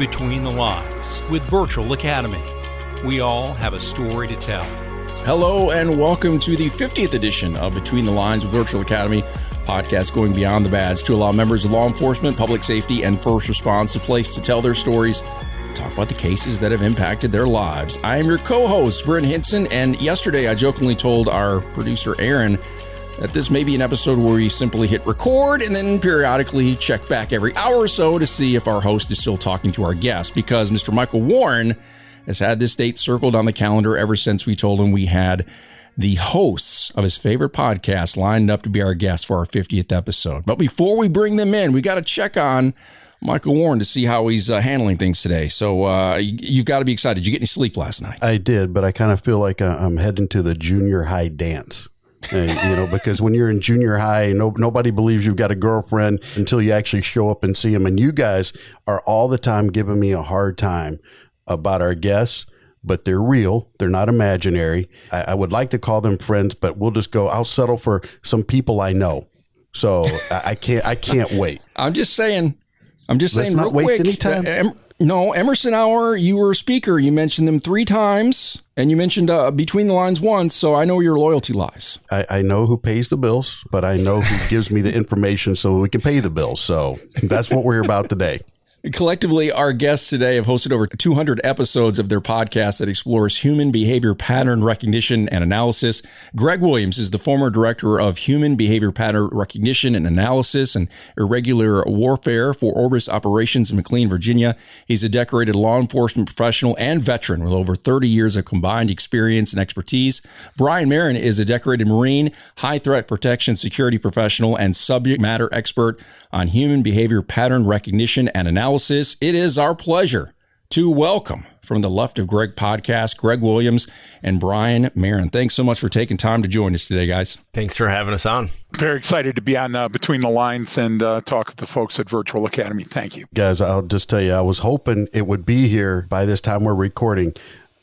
Between the Lines with Virtual Academy. We all have a story to tell. Hello, and welcome to the 50th edition of Between the Lines with Virtual Academy, podcast going beyond the badge to allow members of law enforcement, public safety, and first response a place to tell their stories, talk about the cases that have impacted their lives. I am your co host, Brent Hinson, and yesterday I jokingly told our producer, Aaron, that this may be an episode where we simply hit record and then periodically check back every hour or so to see if our host is still talking to our guest because Mr. Michael Warren has had this date circled on the calendar ever since we told him we had the hosts of his favorite podcast lined up to be our guests for our 50th episode. But before we bring them in, we got to check on Michael Warren to see how he's uh, handling things today. So uh, you, have got to be excited. Did you get any sleep last night? I did, but I kind of feel like uh, I'm heading to the junior high dance. You know, because when you're in junior high, no, nobody believes you've got a girlfriend until you actually show up and see them. And you guys are all the time giving me a hard time about our guests, but they're real. They're not imaginary. I, I would like to call them friends, but we'll just go. I'll settle for some people I know. So I, I can't. I can't wait. I'm just saying. I'm just Let's saying. Not real waste quick, any time. Uh, no, Emerson Hour, you were a speaker. You mentioned them three times, and you mentioned uh, Between the Lines once, so I know where your loyalty lies. I, I, know who pays the bills, but I know who gives me the information so that we can pay the bills. So that's what we're about today. Collectively, our guests today have hosted over 200 episodes of their podcast that explores human behavior pattern recognition and analysis. Greg Williams is the former director of human behavior pattern recognition and analysis and irregular warfare for Orbis Operations in McLean, Virginia. He's a decorated law enforcement professional and veteran with over 30 years of combined experience and expertise. Brian Marren is a decorated Marine, high threat protection security professional, and subject matter expert on human behavior pattern recognition and analysis analysis, it is our pleasure to welcome from the Left of Greg podcast, Greg Williams and Brian Marren. Thanks so much for taking time to join us today, guys. Thanks for having us on. Very excited to be on uh, Between the Lines and uh, talk to the folks at Virtual Academy. Thank you. Guys, I'll just tell you, I was hoping it would be here by this time we're recording.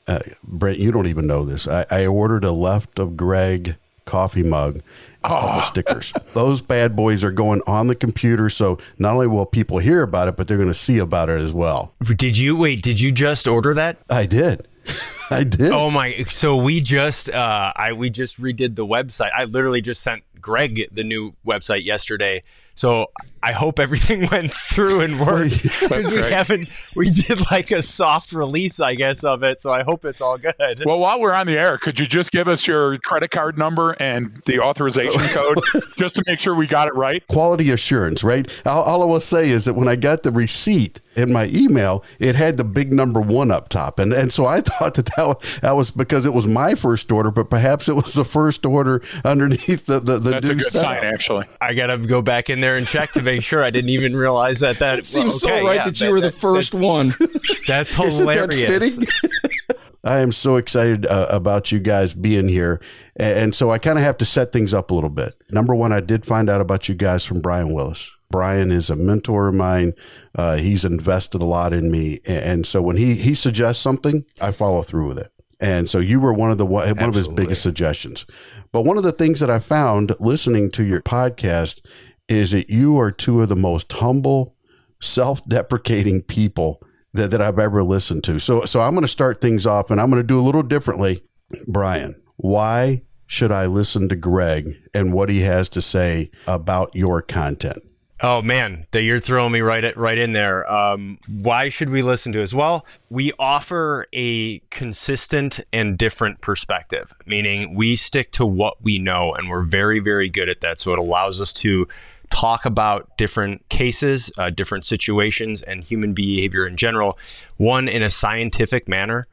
Uh, Brent, you don't even know this. I, I ordered a Left of Greg coffee mug a couple oh. stickers. Those bad boys are going on the computer, so not only will people hear about it, but they're going to see about it as well. Did you wait? Did you just order that? I did. I did. Oh my! So we just, uh, I we just redid the website. I literally just sent Greg the new website yesterday. So I hope everything went through and worked because we haven't. We did like a soft release, I guess, of it. So I hope it's all good. Well, while we're on the air, could you just give us your credit card number and the authorization code just to make sure we got it right? Quality assurance, right? All, all I will say is that when I got the receipt in my email, it had the big number one up top, and and so I thought that that was, that was because it was my first order, but perhaps it was the first order underneath the the, the That's a good setup. sign, actually. I gotta go back in there and check to make sure. I didn't even realize that. That it seems okay, so right yeah, that you were the first one. That's hilarious. That I am so excited uh, about you guys being here. And, and so I kind of have to set things up a little bit. Number one, I did find out about you guys from Brian Willis. Brian is a mentor of mine. Uh, he's invested a lot in me, and so when he he suggests something, I follow through with it. And so you were one of the one Absolutely. of his biggest suggestions. But one of the things that I found listening to your podcast is that you are two of the most humble, self-deprecating people that, that I've ever listened to. So so I'm going to start things off and I'm going to do a little differently. Brian, why should I listen to Greg and what he has to say about your content? Oh man, that you're throwing me right at, right in there. Um, why should we listen to us? Well, we offer a consistent and different perspective, meaning we stick to what we know, and we're very very good at that. So it allows us to talk about different cases, uh, different situations, and human behavior in general. One in a scientific manner,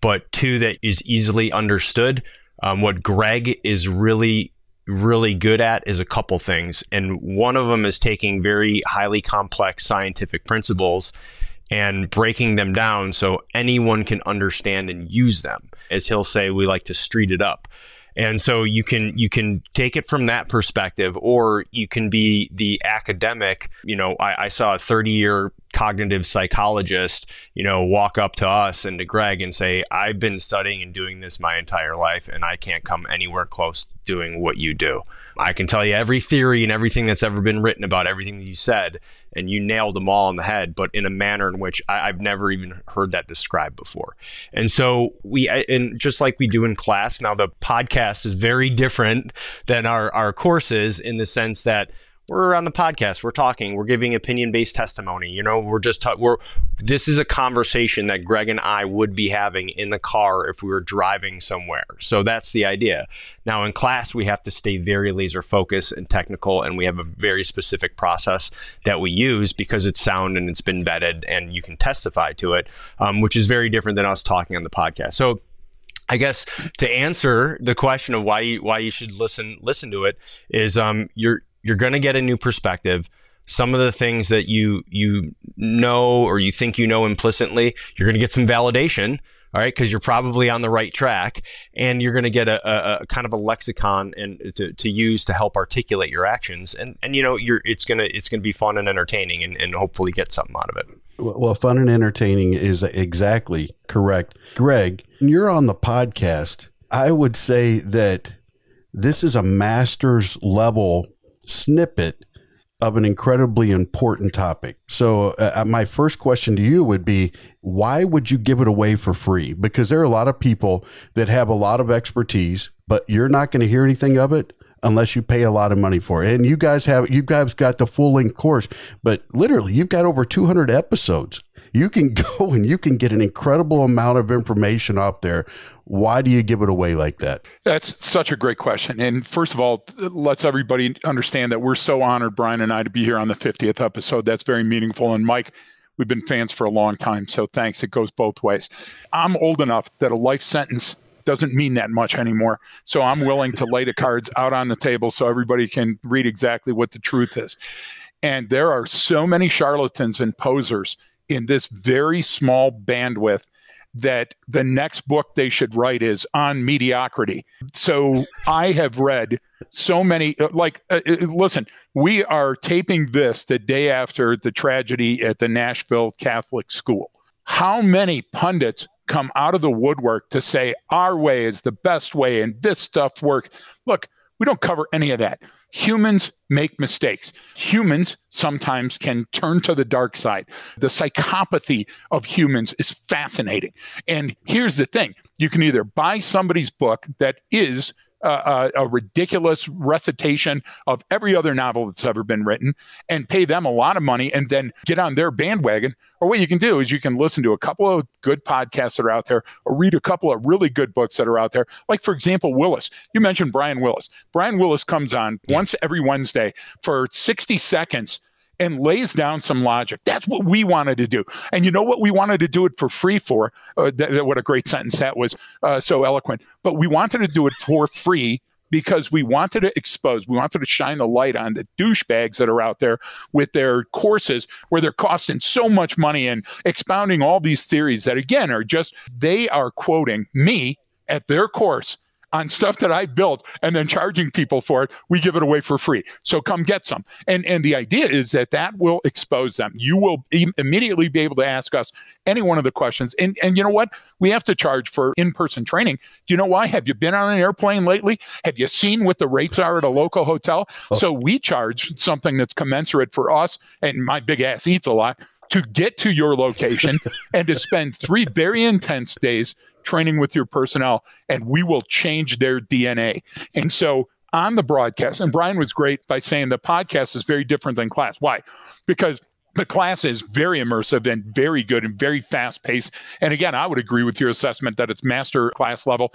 but two that is easily understood. Um, what Greg is really really good at is a couple things. And one of them is taking very highly complex scientific principles and breaking them down so anyone can understand and use them. As he'll say, we like to street it up. And so you can you can take it from that perspective, or you can be the academic. You know, I, I saw a 30 year cognitive psychologist, you know, walk up to us and to Greg and say, I've been studying and doing this my entire life, and I can't come anywhere close doing what you do. I can tell you every theory and everything that's ever been written about everything that you said, and you nailed them all on the head, but in a manner in which I, have never even heard that described before. And so we, and just like we do in class, now the podcast is very different than our our courses in the sense that we're on the podcast. We're talking. We're giving opinion based testimony. You know we're just we're this is a conversation that greg and i would be having in the car if we were driving somewhere. So that's the idea. Now in class we have to stay very laser focused and technical and we have a very specific process that we use because it's sound and it's been vetted and you can testify to it um, which is very different than us talking on the podcast. So I guess to answer the question of why you, why you should listen listen to it is um, you're you're going to get a new perspective. Some of the things that you you know or you think you know implicitly you're going to get some validation all right because you're probably on the right track and you're going to get a, a, a, kind of a lexicon and to, to use to help articulate your actions. And and you know you're it's going to it's going to be fun and entertaining and, and hopefully get something out of it. Well fun and entertaining is exactly correct. Greg you're on the podcast i would say that this is a master's level snippet of an incredibly important topic. So, uh, uh, my first question to you would be why would you give it away for free? Because there are a lot of people that have a lot of expertise, but you're not going to hear anything of it unless you pay a lot of money for it. And you guys have you guys got the full length course, but literally you've got over 200 episodes you can go and you can get an incredible amount of information out there. Why do you give it away like that? That's such a great question. And first of all, let's everybody understand that we're so honored, Brian and I, to be here on the 50th episode. That's very meaningful. And Mike, we've been fans for a long time. So thanks. It goes both ways. I'm old enough that a life sentence doesn't mean that much anymore. So I'm willing to lay the cards out on the table so everybody can read exactly what the truth is. And there are so many charlatans and posers in this very small bandwidth that the next book they should write is on mediocrity. So I have read so many, uh, like, uh, uh, listen, we are taping this the day after the tragedy at the Nashville Catholic School. How many pundits come out of the woodwork to say our way is the best way and this stuff works? Look, we don't cover any of that. Humans make mistakes. Humans sometimes can turn to the dark side. The psychopathy of humans is fascinating. And here's the thing you can either buy somebody's book that is a, a, ridiculous recitation of every other novel that's ever been written and pay them a lot of money and then get on their bandwagon. Or what you can do is you can listen to a couple of good podcasts that are out there or read a couple of really good books that are out there. Like, for example, Willis. You mentioned Brian Willis. Brian Willis comes on once every Wednesday for 60 seconds and lays down some logic. That's what we wanted to do. And you know what we wanted to do it for free for? Uh, th- what a great sentence that was, uh, so eloquent. But we wanted to do it for free because we wanted to expose, we wanted to shine the light on the douchebags that are out there with their courses where they're costing so much money and expounding all these theories that, again, are just, they are quoting me at their course on stuff that I built and then charging people for it, we give it away for free. So come get some. And and the idea is that that will expose them. You will e- immediately be able to ask us any one of the questions. And and you know what? We have to charge for in-person training. Do you know why? Have you been on an airplane lately? Have you seen what the rates are at a local hotel? Oh. So we charge something that's commensurate for us and my big ass eats a lot to get to your location and to spend three very intense days training with your personnel, and we will change their DNA. And so on the broadcast, and Brian was great by saying the podcast is very different than class. Why? Because the class is very immersive and very good and very fast paced. And again, I would agree with your assessment that it's master class level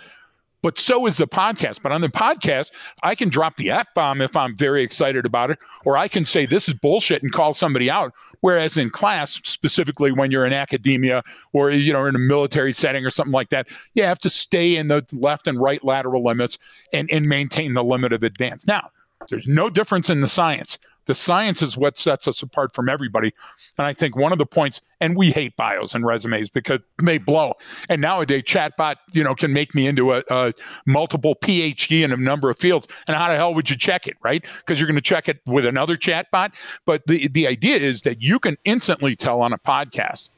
but so is the podcast. But on the podcast, I can drop the F bomb if I'm very excited about it, or I can say this is bullshit and call somebody out. Whereas in class, specifically when you're in academia or you know in a military setting or something like that, you have to stay in the left and right lateral limits and, and maintain the limit of advance. Now, there's no difference in the science. The science is what sets us apart from everybody. And I think one of the points, and we hate bios and resumes because they blow. And nowadays, chatbot, you know, can make me into a, a multiple PhD in a number of fields. And how the hell would you check it, right? Because you're going to check it with another chatbot. But the the idea is that you can instantly tell on a podcast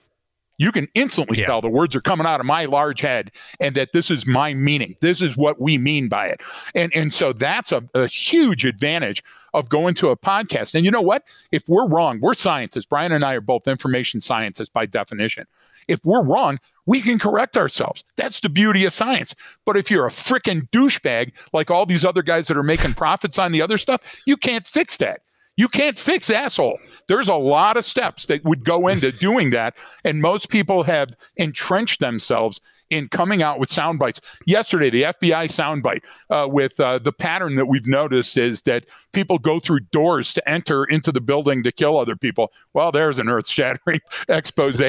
you can instantly Yeah. tell the words are coming out of my large head and that this is my meaning. This is what we mean by it. And and so that's a, a huge advantage of going to a podcast. And you know what? If we're wrong, we're scientists. Brian and I are both information scientists by definition. If we're wrong, we can correct ourselves. That's the beauty of science. But if you're a freaking douchebag like all these other guys that are making profits on the other stuff, you can't fix that. You can't fix asshole. There's a lot of steps that would go into doing that. And most people have entrenched themselves in coming out with sound bites. Yesterday, the FBI soundbite uh, with uh, the pattern that we've noticed is that people go through doors to enter into the building to kill other people. Well, there's an earth shattering expose.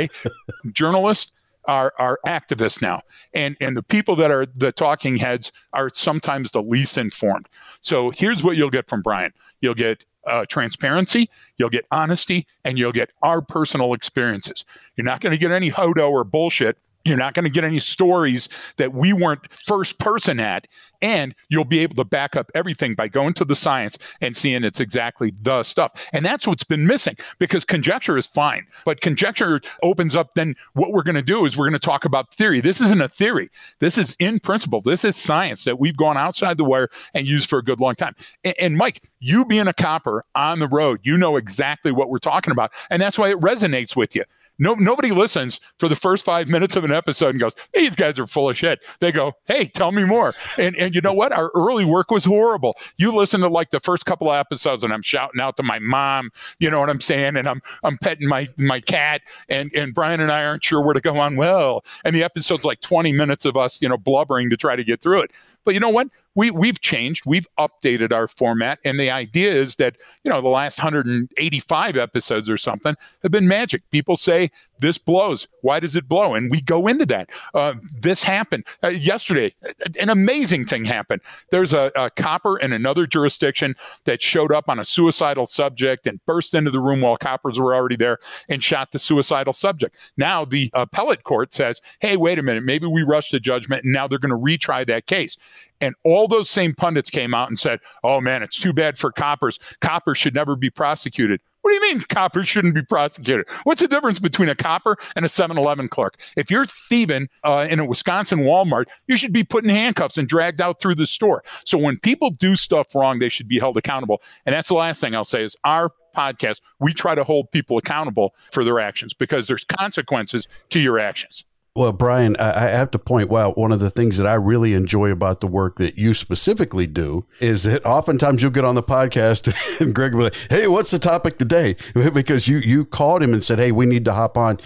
Journalists are, are activists now. And, and the people that are the talking heads are sometimes the least informed. So here's what you'll get from Brian you'll get uh, transparency, you'll get honesty, and you'll get our personal experiences. You're not going to get any hodo or bullshit. You're not going to get any stories that we weren't first person at. And you'll be able to back up everything by going to the science and seeing it's exactly the stuff. And that's what's been missing because conjecture is fine. But conjecture opens up, then what we're going to do is we're going to talk about theory. This isn't a theory. This is in principle. This is science that we've gone outside the wire and used for a good long time. And, and Mike, you being a copper on the road, you know exactly what we're talking about. And that's why it resonates with you. No, nobody listens for the first five minutes of an episode and goes, "These guys are full of shit." They go, "Hey, tell me more." And and you know what? Our early work was horrible. You listen to like the first couple of episodes, and I'm shouting out to my mom. You know what I'm saying? And I'm I'm petting my my cat, and and Brian and I aren't sure where to go on. Well, and the episode's like 20 minutes of us, you know, blubbering to try to get through it. But you know what? We we've changed. We've updated our format, and the idea is that you know the last 185 episodes or something have been magic. People say this blows. Why does it blow? And we go into that. Uh, this happened uh, yesterday. An amazing thing happened. There's a, a copper in another jurisdiction that showed up on a suicidal subject and burst into the room while coppers were already there and shot the suicidal subject. Now the appellate court says, "Hey, wait a minute. Maybe we rushed the judgment, and now they're going to retry that case." And all those same pundits came out and said, "Oh man, it's too bad for coppers. Coppers should never be prosecuted." What do you mean coppers shouldn't be prosecuted? What's the difference between a copper and a 7 Eleven clerk? If you're thieving uh, in a Wisconsin Walmart, you should be put in handcuffs and dragged out through the store. So when people do stuff wrong, they should be held accountable. And that's the last thing I'll say is our podcast, we try to hold people accountable for their actions because there's consequences to your actions. Well, Brian, I have to point out one of the things that I really enjoy about the work that you specifically do is that oftentimes you'll get on the podcast and Greg will be like, "Hey, what's the topic today?" Because you you called him and said, "Hey, we need to hop on."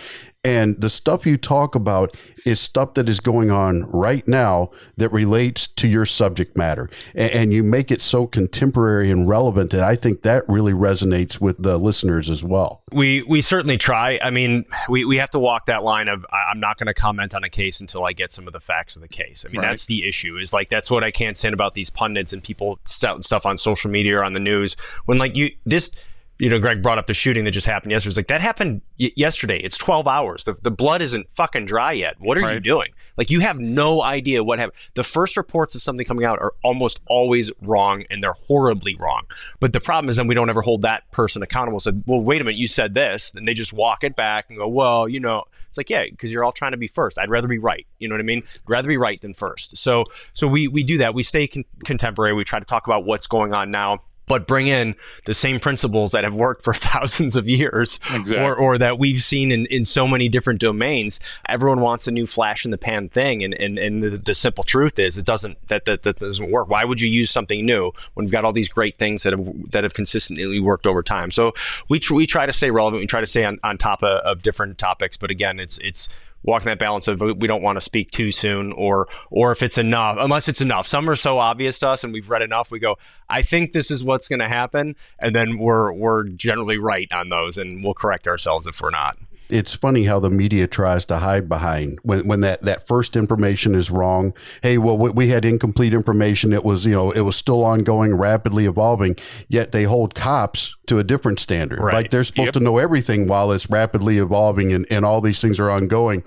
And the stuff you talk about is stuff that is going on right now that relates to your subject matter. And, and you make it so contemporary and relevant that I think that really resonates with the listeners as well. We we certainly try. I mean, we, we have to walk that line of I'm not going to comment on a case until I get some of the facts of the case. I mean, Right. that's the issue. Is like that's what I can't stand about these pundits and people stuff on social media or on the news. When like you this. You know, Greg brought up the shooting that just happened yesterday. It's like that happened y- yesterday. It's 12 hours. The, the blood isn't fucking dry yet. What are you doing? Like you have no idea what happened. The first reports of something coming out are almost always wrong, and they're horribly wrong. But the problem is then we don't ever hold that person accountable. Said, well, wait a minute, you said this, and they just walk it back and go, well, you know, it's like yeah, because you're all trying to be first. I'd rather be right. You know what I mean? I'd rather be right than first. So so we we do that. We stay con- contemporary. We try to talk about what's going on now. But bring in the same principles that have worked for thousands of years, Exactly. or, or that we've seen in, in so many different domains. Everyone wants a new flash in the pan thing, and, and, and the, the simple truth is it doesn't that, that that doesn't work. Why would you use something new when we've got all these great things that have that have consistently worked over time? So we tr- we try to stay relevant. We try to stay on, on top of, of different topics, but again, it's it's walking that balance of we don't want to speak too soon or or if it's enough unless it's enough. Some are so obvious to us and we've read enough we go i think this is what's going to happen and then we're we're generally right on those and we'll correct ourselves if we're not it's funny how the media tries to hide behind when, when that, that first information is wrong. Hey, well, we we had incomplete information. It was, you know, it was still ongoing, rapidly evolving, yet they hold cops to a different standard. Right. Like they're supposed Yep. to know everything while it's rapidly evolving and, and all these things are ongoing.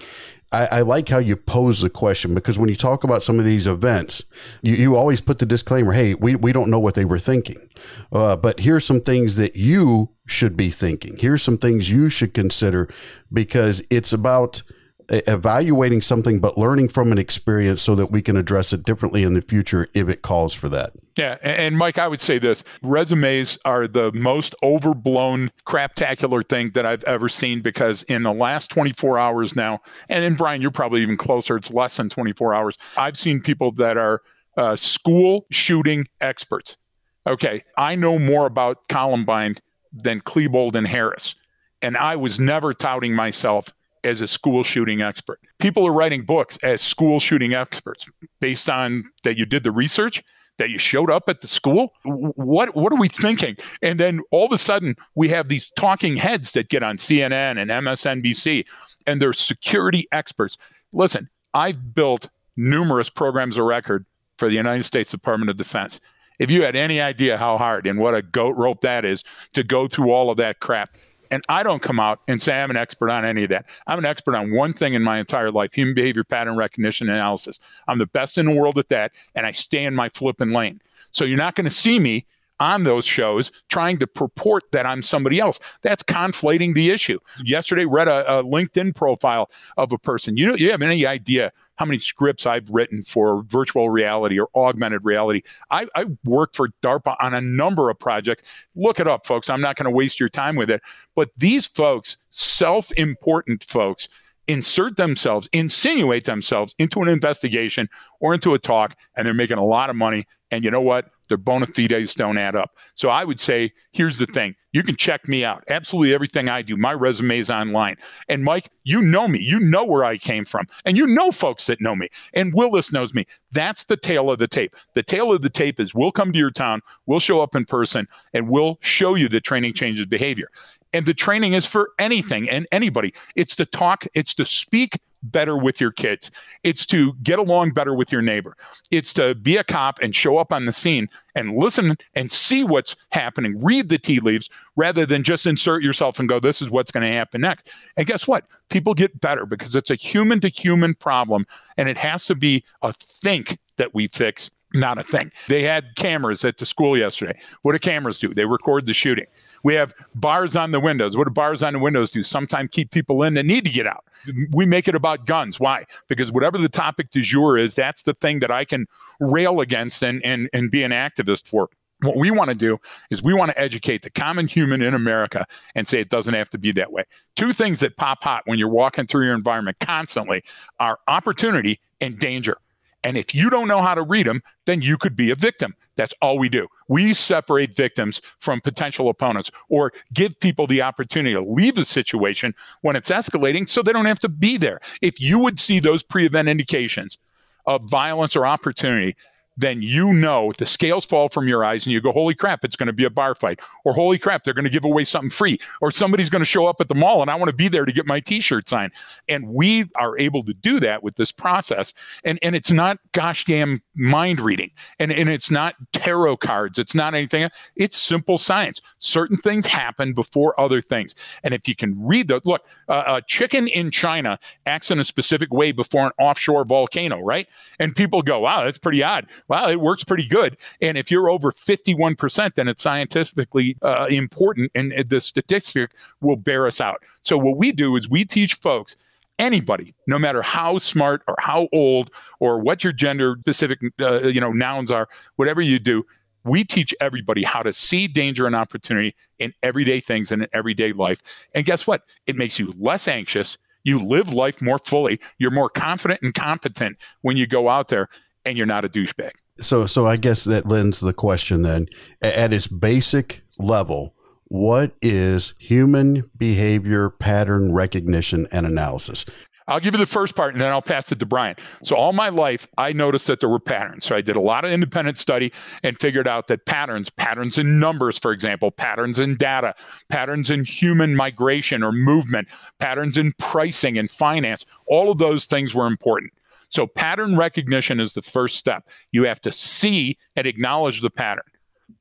I, I, like how you pose the question because when you talk about some of these events, you, you always put the disclaimer, hey, we, we don't know what they were thinking. Uh, but here's some things that you should be thinking. Here's some things you should consider because it's about evaluating something, but learning from an experience so that we can address it differently in the future if it calls for that. Yeah, and Mike, I would say this: resumes are the most overblown, craptacular thing that I've ever seen. Because in the last 24 hours now, and in Brian, you're probably even closer. It's less than 24 hours. I've seen people that are uh, school shooting experts. Okay, I know more about Columbine than Klebold and Harris, and I was never touting myself as a school shooting expert. People are writing books as school shooting experts based on that you did the research, that you showed up at the school. What what are we thinking? And then all of a sudden we have these talking heads that get on CNN and MSNBC and they're security experts. Listen, I've built numerous programs of record for the United States Department of Defense. If you had any idea how hard and what a goat rope that is to go through all of that crap, and I don't come out and say I'm an expert on any of that. I'm an expert on one thing in my entire life human behavior pattern recognition analysis. I'm the best in the world at that, and I stay in my flipping lane. So you're not going to see me on those shows trying to purport that I'm somebody else. That's conflating the issue. Yesterday, read a, a, LinkedIn profile of a person. You know, you have any idea how many scripts I've written for virtual reality or augmented reality? I, I worked for DARPA on a number of projects. Look it up, folks. I'm not going to waste your time with it. But these folks, self-important folks, insert themselves, insinuate themselves into an investigation or into a talk, and they're making a lot of money. And you know what? Their bona fides don't add up. So I would say, here's the thing. You can check me out. Absolutely everything I do. My resume is online. And Mike, you know me. You know where I came from. And you know folks that know me. And Willis knows me. That's the tale of the tape. The tale of the tape is we'll come to your town, we'll show up in person, and we'll show you that training changes behavior. And the training is for anything and anybody. It's to talk, it's to speak better with your kids. It's to get along better with your neighbor. It's to be a cop and show up on the scene and listen and see what's happening, read the tea leaves rather than just insert yourself and go, this is what's going to happen next. And guess what? People get better because it's a human to human problem and it has to be a think that we fix not a thing. They had cameras at the school yesterday. What do cameras do? They record the shooting. We have bars on the windows. What do bars on the windows do? Sometimes keep people in that need to get out. We make it about guns. Why? Because whatever the topic du jour is, that's the thing that I can rail against and, and, and be an activist for. What we want to do is we want to educate the common human in America and say it doesn't have to be that way. Two things that pop hot when you're walking through your environment constantly are opportunity and danger. And if you don't know how to read them, then you could be a victim. That's all we do. We separate victims from potential opponents or give people the opportunity to leave the situation when it's escalating so they don't have to be there. If you would see those pre event indications of violence or opportunity, then you know the scales fall from your eyes and you go, holy crap, it's going to be a bar fight. Or holy crap, they're going to give away something free. Or somebody's going to show up at the mall and I want to be there to get my t shirt signed. And we are able to do that with this process. And, and it's not gosh damn mind reading. And, and it's not tarot cards. It's not anything. It's simple science. Certain things happen before other things. And if you can read the look, uh, a chicken in China acts in a specific way before an offshore volcano, right? And people go, wow, that's pretty odd wow, it works pretty good. And if you're over 51%, then it's scientifically uh, important and the statistic will bear us out. So what we do is we teach folks anybody, no matter how smart or how old or what your gender specific, uh, you know, nouns are, whatever you do, we teach everybody how to see danger and opportunity in everyday things and in everyday life. And guess what? It makes you less anxious. You live life more fully. You're more confident and competent when you go out there and you're not a douchebag. So, so I guess that lends the question then at its basic level, what is human behavior pattern recognition and analysis? I'll give you the first part and then I'll pass it to Brian. So, all my life, I noticed that there were patterns. So, I did a lot of independent study and figured out that patterns, patterns in numbers, for example, patterns in data, patterns in human migration or movement, patterns in pricing and finance, all of those things were important. So pattern recognition is the first step. You have to see and acknowledge the pattern.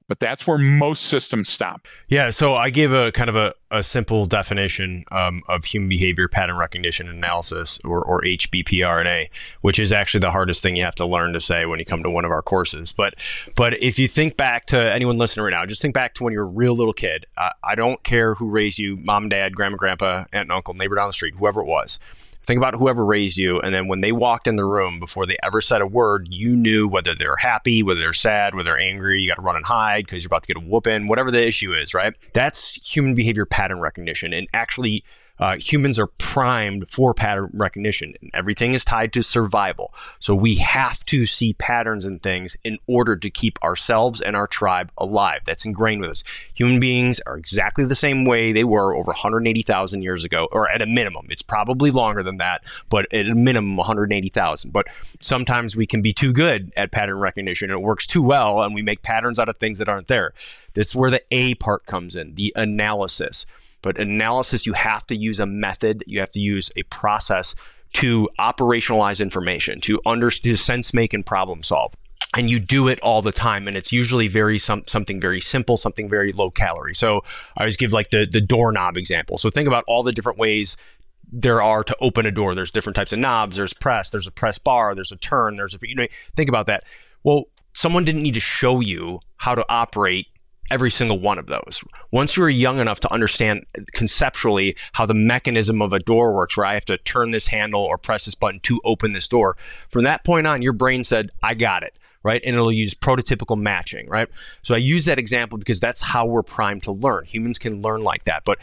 But that's where most systems stop. Yeah. So I gave a kind of a, a simple definition um, of human behavior pattern recognition analysis, or, or HBPRNA, which is actually the hardest thing you have to learn to say when you come to one of our courses. But but if you think back to anyone listening right now, just think back to when you were a real little kid. I don't care who raised you, mom, dad, grandma, grandpa, aunt, and uncle, neighbor down the street, whoever it was. Think about whoever raised you, and then when they walked in the room, before they ever said a word, you knew whether they're happy, whether they're sad, whether they're angry. You got to run and hide because you're about to get a whooping, whatever the issue is, right? That's human behavior pattern recognition, and actually uh, humans are primed for pattern recognition and everything is tied to survival. So we have to see patterns in things in order to keep ourselves and our tribe alive. That's ingrained with us. Human beings are exactly the same way they were over 180000 years ago or at a minimum. It's probably longer than that but at a minimum 180000 but sometimes we can be too good at pattern recognition and it works too well and we make patterns out of things that aren't there. This is where the a part comes in the analysis but analysis, you have to use a method, you have to use a process to operationalize information, to understand, sense make and problem solve. And you do it all the time, and it's usually very some, something very simple, something very low calorie. So I always give like the the doorknob example. So think about all the different ways there are to open a door. There's different types of knobs. There's press. There's a press bar. There's a turn. There's a you know think about that. Well, someone didn't need to show you how to operate every single one of those. Once you are young enough to understand conceptually how the mechanism of a door works, where I have to turn this handle or press this button to open this door, from that point on, your brain said, I got it. Right. And it'll use prototypical matching. Right. So I use that example because that's how we're primed to learn. Humans can learn like that. But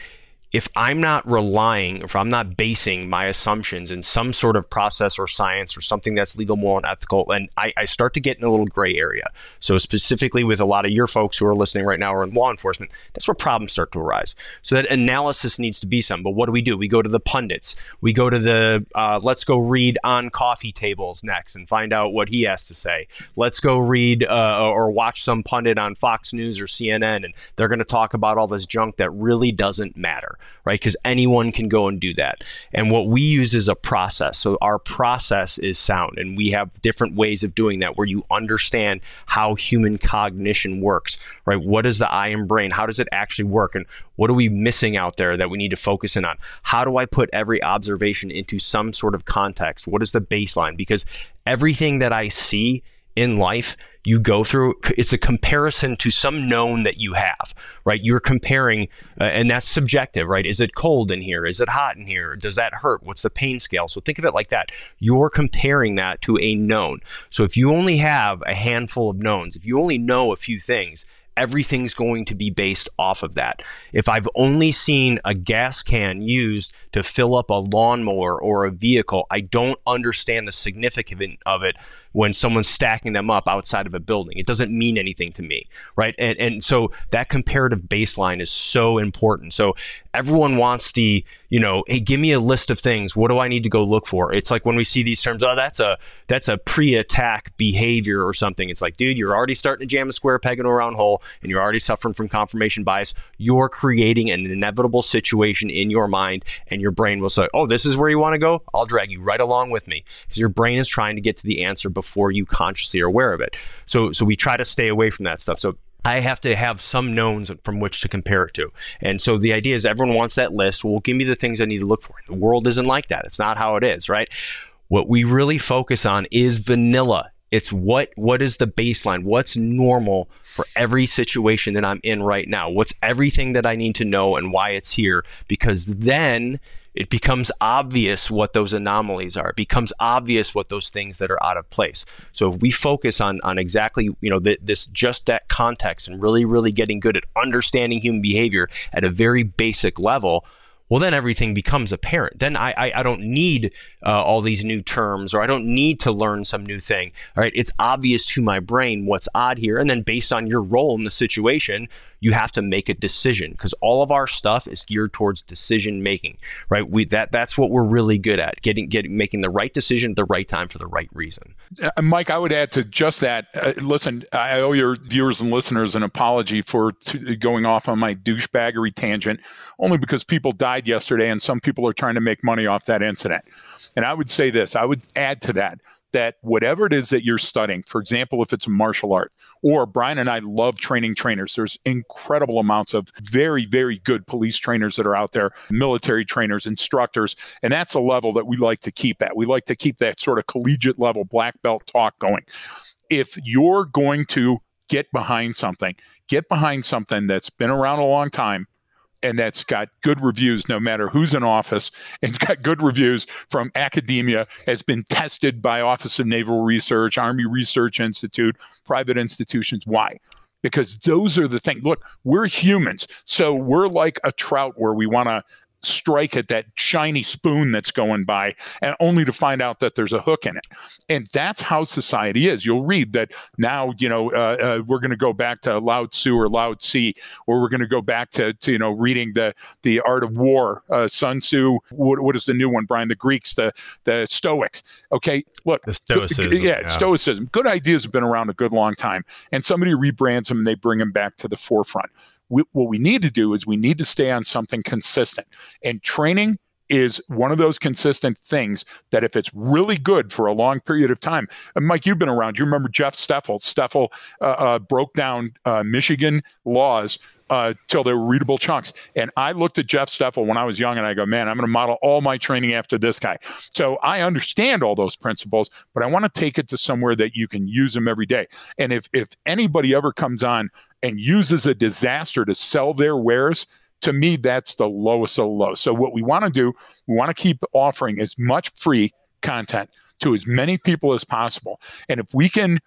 if I'm not relying, if I'm not basing my assumptions in some sort of process or science or something that's legal, moral, and ethical, and I, I, start to get in a little gray area. So, specifically with a lot of your folks who are listening right now or in law enforcement, that's where problems start to arise. So, that analysis needs to be some. But what do we do? We go to the pundits. We go to the uh, let's go read on coffee tables next and find out what he has to say. Let's go read uh, or watch some pundit on Fox News or CNN, and they're going to talk about all this junk that really doesn't matter right? Because anyone can go and do that. And what we use is a process. So our process is sound, and we have different ways of doing that where you understand how human cognition works, right? What is the eye and brain? How does it actually work? And what are we missing out there that we need to focus in on? How do I put every observation into some sort of context? What is the baseline? Because everything that I see in life you go through it's a comparison to some known that you have right? You're comparing uh, and that's subjective right? Is it cold in here? Is it hot in here? Does that hurt? What's the pain scale? So think of it like that. You're comparing that to a known. So if you only have a handful of knowns if you only know a few things everything's going to be based off of that. If I've only seen a gas can used to fill up a lawnmower or a vehicle, I don't understand the significance of it when someone's stacking them up outside of a building. It doesn't mean anything to me, right? And, and so that comparative baseline is so important. So everyone wants the, you know, hey, give me a list of things. What do I need to go look for? It's like when we see these terms, oh, that's a that's a pre-attack behavior or something. It's like, dude, you're already starting to jam a square peg into a round hole, and you're already suffering from confirmation bias. You're creating an inevitable situation in your mind, and your brain will say, oh, this is where you want to go. I'll drag you right along with me because your brain is trying to get to the answer before you consciously are aware of it. So so we try to stay away from that stuff. So I have to have some knowns from which to compare it to. And so the idea is everyone wants that list. Well, give me the things I need to look for. The world isn't like that. It's not how it is, right? What we really focus on is vanilla. It's what what is the baseline? What's normal for every situation that I'm in right now? What's everything that I need to know and why it's here? Because then it becomes obvious what those anomalies are. It becomes obvious what those things that are out of place. So if we focus on on exactly you know th- this just that context and really really getting good at understanding human behavior at a very basic level, well then everything becomes apparent then i i, I don't need uh, all these new terms or i don't need to learn some new thing all right it's obvious to my brain what's odd here and then based on your role in the situation you have to make a decision because all of our stuff is geared towards decision making, right? We that that's what we're really good at getting getting making the right decision at the right time for the right reason. Uh, Mike, I would add to just that. Uh, listen, I owe your viewers and listeners an apology for t- going off on my douchebaggery tangent, only because people died yesterday and some people are trying to make money off that incident. And I would say this: I would add to that that whatever it is that you're studying, for example, if it's a martial art, or Brian and I love training trainers. There's incredible amounts of very, very good police trainers that are out there, military trainers, instructors, and that's a level that we like to keep at. We like to keep that sort of collegiate level black belt talk going. If you're going to get behind something, get behind something that's been around a long time and that's got good reviews no matter who's in office and got good reviews from academia has been tested by office of naval research army research institute private institutions. Why? Because those are the things look we're humans so we're like a trout where we want to strike at that shiny spoon that's going by and only to find out that there's a hook in it. And that's how society is. You'll read that now you know uh, uh, we're going to go back to lao tzu or lao tzu or we're going to go back to, to, you know reading the the art of war uh, sun tzu. What, what is the new one brian? The greeks the the stoics. Okay look the stoicism, good, yeah, yeah, stoicism. Good ideas have been around a good long time and somebody rebrands them and they bring them back to the forefront we, what we need to do is we need to stay on something consistent. And training is one of those consistent things that if it's really good for a long period of time, Mike, you've been around. You remember Jeff Steffel. Steffel uh, uh, broke down uh, Michigan laws uh, till they were readable chunks. And I looked at Jeff Steffel when I was young and I go, man, I'm going to model all my training after this guy. So I understand all those principles, but I want to take it to somewhere that you can use them every day. And if, if anybody ever comes on and uses a disaster to sell their wares, to me, that's the lowest of the low. So what we want to do, we want to keep offering as much free content to as many people as possible. And if we can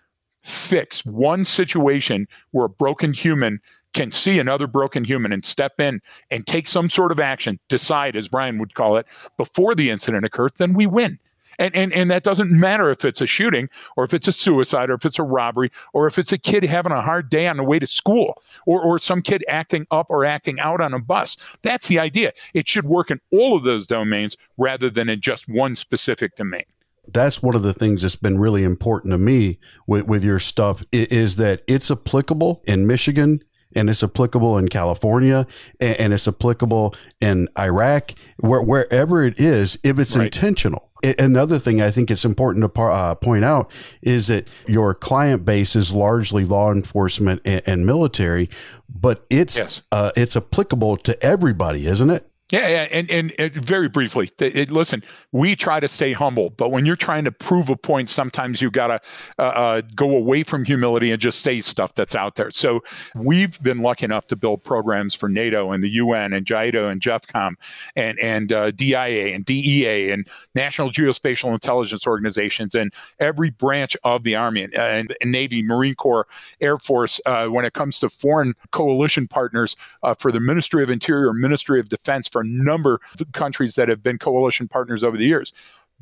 fix one situation where a broken human can see another broken human and step in and take some sort of action, decide, as Brian would call it, before the incident occurs, then we win. And, and, and that doesn't matter if it's a shooting or if it's a suicide or if it's a robbery or if it's a kid having a hard day on the way to school or, or some kid acting up or acting out on a bus. That's the idea. It should work in all of those domains rather than in just one specific domain that's one of the things that's been really important to me with, with your stuff is that it's applicable in Michigan and it's applicable in California and, and it's applicable in Iraq, where, wherever it is, if it's right. intentional. Another thing I think it's important to par, uh, point out is that your client base is largely law enforcement and, and military, but it's yes. uh, it's applicable to everybody, isn't it? Yeah, yeah, and, and, and very briefly, it, it, listen, we try to stay humble, but when you're trying to prove a point, sometimes you got to uh, uh, go away from humility and just say stuff that's out there. So we've been lucky enough to build programs for NATO and the UN and JIDO and JFCOM and and uh, DIA and DEA and National Geospatial Intelligence Organizations and every branch of the Army and, and, and Navy, Marine Corps, Air Force. Uh, when it comes to foreign coalition partners uh, for the Ministry of Interior, Ministry of Defense, for a number of countries that have been coalition partners over the years.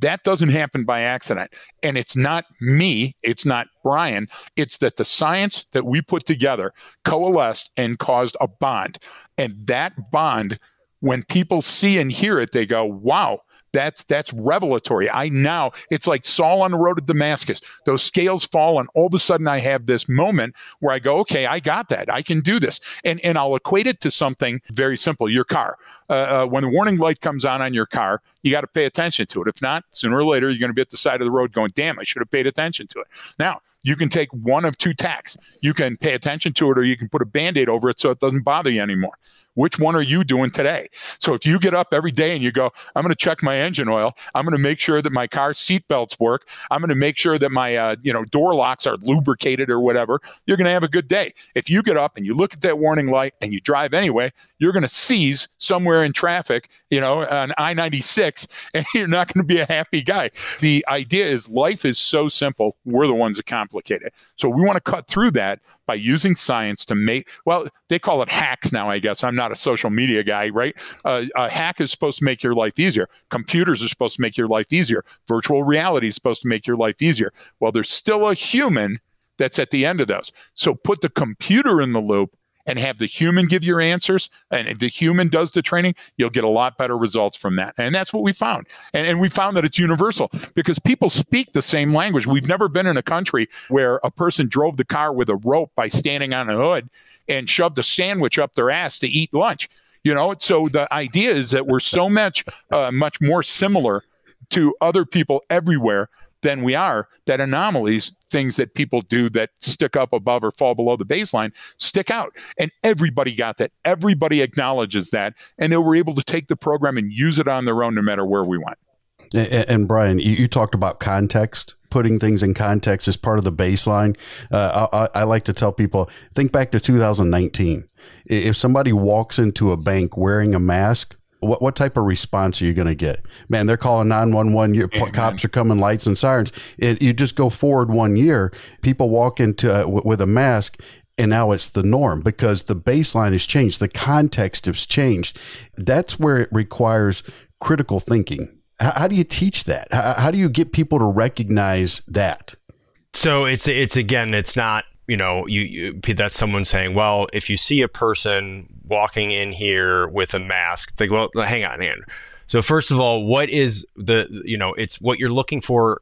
That doesn't happen by accident. And it's not me, it's not Brian, it's that the science that we put together coalesced and caused a bond. And that bond, when people see and hear it, they go, wow, that's that's revelatory. I now it's like Saul on the road to Damascus. Those scales fall, and all of a sudden I have this moment where I go, okay, I got that. I can do this, and and I'll equate it to something very simple. Your car. Uh, uh, when the warning light comes on on your car, you got to pay attention to it. If not, sooner or later you're going to be at the side of the road going, "Damn, I should have paid attention to it." Now you can take one of two tacks. You can pay attention to it, or you can put a band aid over it so it doesn't bother you anymore. Which one are you doing today? So if you get up every day and you go, I'm going to check my engine oil. I'm going to make sure that my car seat belts work. I'm going to make sure that my uh, you know door locks are lubricated or whatever. You're going to have a good day. If you get up and you look at that warning light and you drive anyway, you're going to seize somewhere in traffic, you know, on I-96, and you're not going to be a happy guy. The idea is life is so simple. We're the ones that complicate it. So we want to cut through that by using science to make, well, they call it hacks now, I guess. I'm not a social media guy, right? Uh, a hack is supposed to make your life easier. Computers are supposed to make your life easier. Virtual reality is supposed to make your life easier. Well, there's still a human that's at the end of those. So put the computer in the loop and have the human give your answers and the human does the training, you'll get a lot better results from that. And that's what we found. And, and we found that it's universal because people speak the same language. We've never been in a country where a person drove the car with a rope by standing on a hood and shoved a sandwich up their ass to eat lunch. You know, so the idea is that we're so much, uh, much more similar to other people everywhere than we are that anomalies, things that people do that stick up above or fall below the baseline, stick out. And everybody got that. Everybody acknowledges that. And they were able to take the program and use it on their own no matter where we went. And, and Brian, you, you, talked about context. Putting things in context is part of the baseline. Uh, I, I like to tell people think back to 2019. If somebody walks into a bank wearing a mask, what what type of response are you going to get? Man, they're calling 911. Your cops are coming, lights and sirens. It, you just go forward one year. People walk into uh, w- with a mask, and now it's the norm because the baseline has changed. The context has changed. That's where it requires critical thinking. How, how do you teach that? How, how do you get people to recognize that? So it's it's again, it's not you know you, you that's someone saying, well, if you see a person walking in here with a mask. Think, well, hang on, hang on. So first of all, what is the you know it's what you're looking for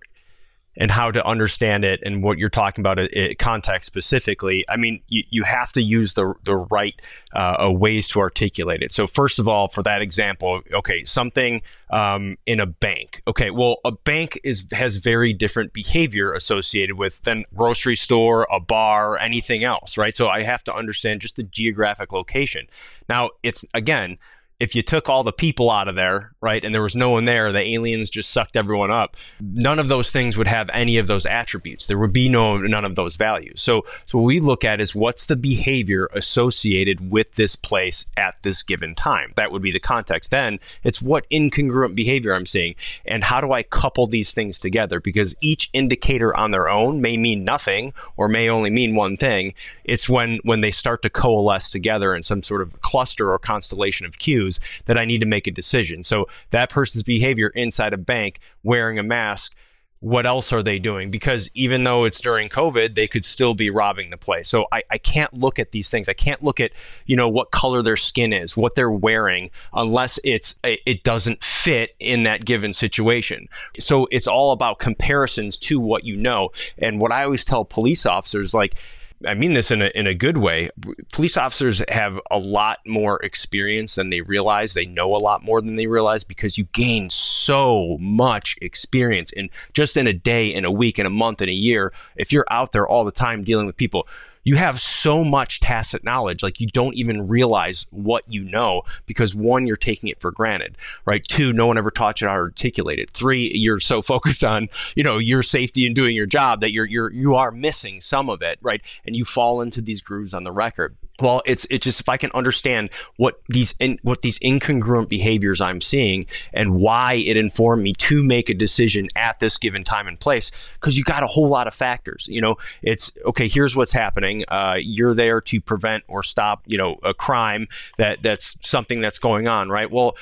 and how to understand it and what you're talking about it, it context specifically i mean you, you have to use the, the right uh, ways to articulate it. So first of all for that example okay something um, in a bank. Okay well a bank is has very different behavior associated with than grocery store a bar anything else right? So i have to understand just the geographic location. Now it's again if you took all the people out of there, right, and there was no one there, the aliens just sucked everyone up. None of those things would have any of those attributes. There would be no none of those values. So, so what we look at is what's the behavior associated with this place at this given time. That would be the context. Then it's what incongruent behavior I'm seeing, and how do I couple these things together? Because each indicator on their own may mean nothing or may only mean one thing. It's when when they start to coalesce together in some sort of cluster or constellation of cues that I need to make a decision. So that person's behavior inside a bank wearing a mask what else are they doing? Because even though it's during COVID, they could still be robbing the place. So I, I can't look at these things. I can't look at, you know, what color their skin is, what they're wearing, unless it's it doesn't fit in that given situation. So it's all about comparisons to what you know. And what I always tell police officers, like, I mean this in a, in a good way. Police officers have a lot more experience than they realize. They know a lot more than they realize because you gain so much experience in just in a day, in a week, in a month, in a year. If you're out there all the time dealing with people, you have so much tacit knowledge like you don't even realize what you know because one you're taking it for granted right? Two no one ever taught you how to articulate it. Three you're so focused on you know your safety and doing your job that you're you're you are missing some of it right? And you fall into these grooves on the record well it's it's just if i can understand what these in, what these incongruent behaviors i'm seeing and why it informed me to make a decision at this given time and place because you got a whole lot of factors you know? It's okay here's what's happening. Uh, you're there to prevent or stop you know a crime that that's something that's going on right? Well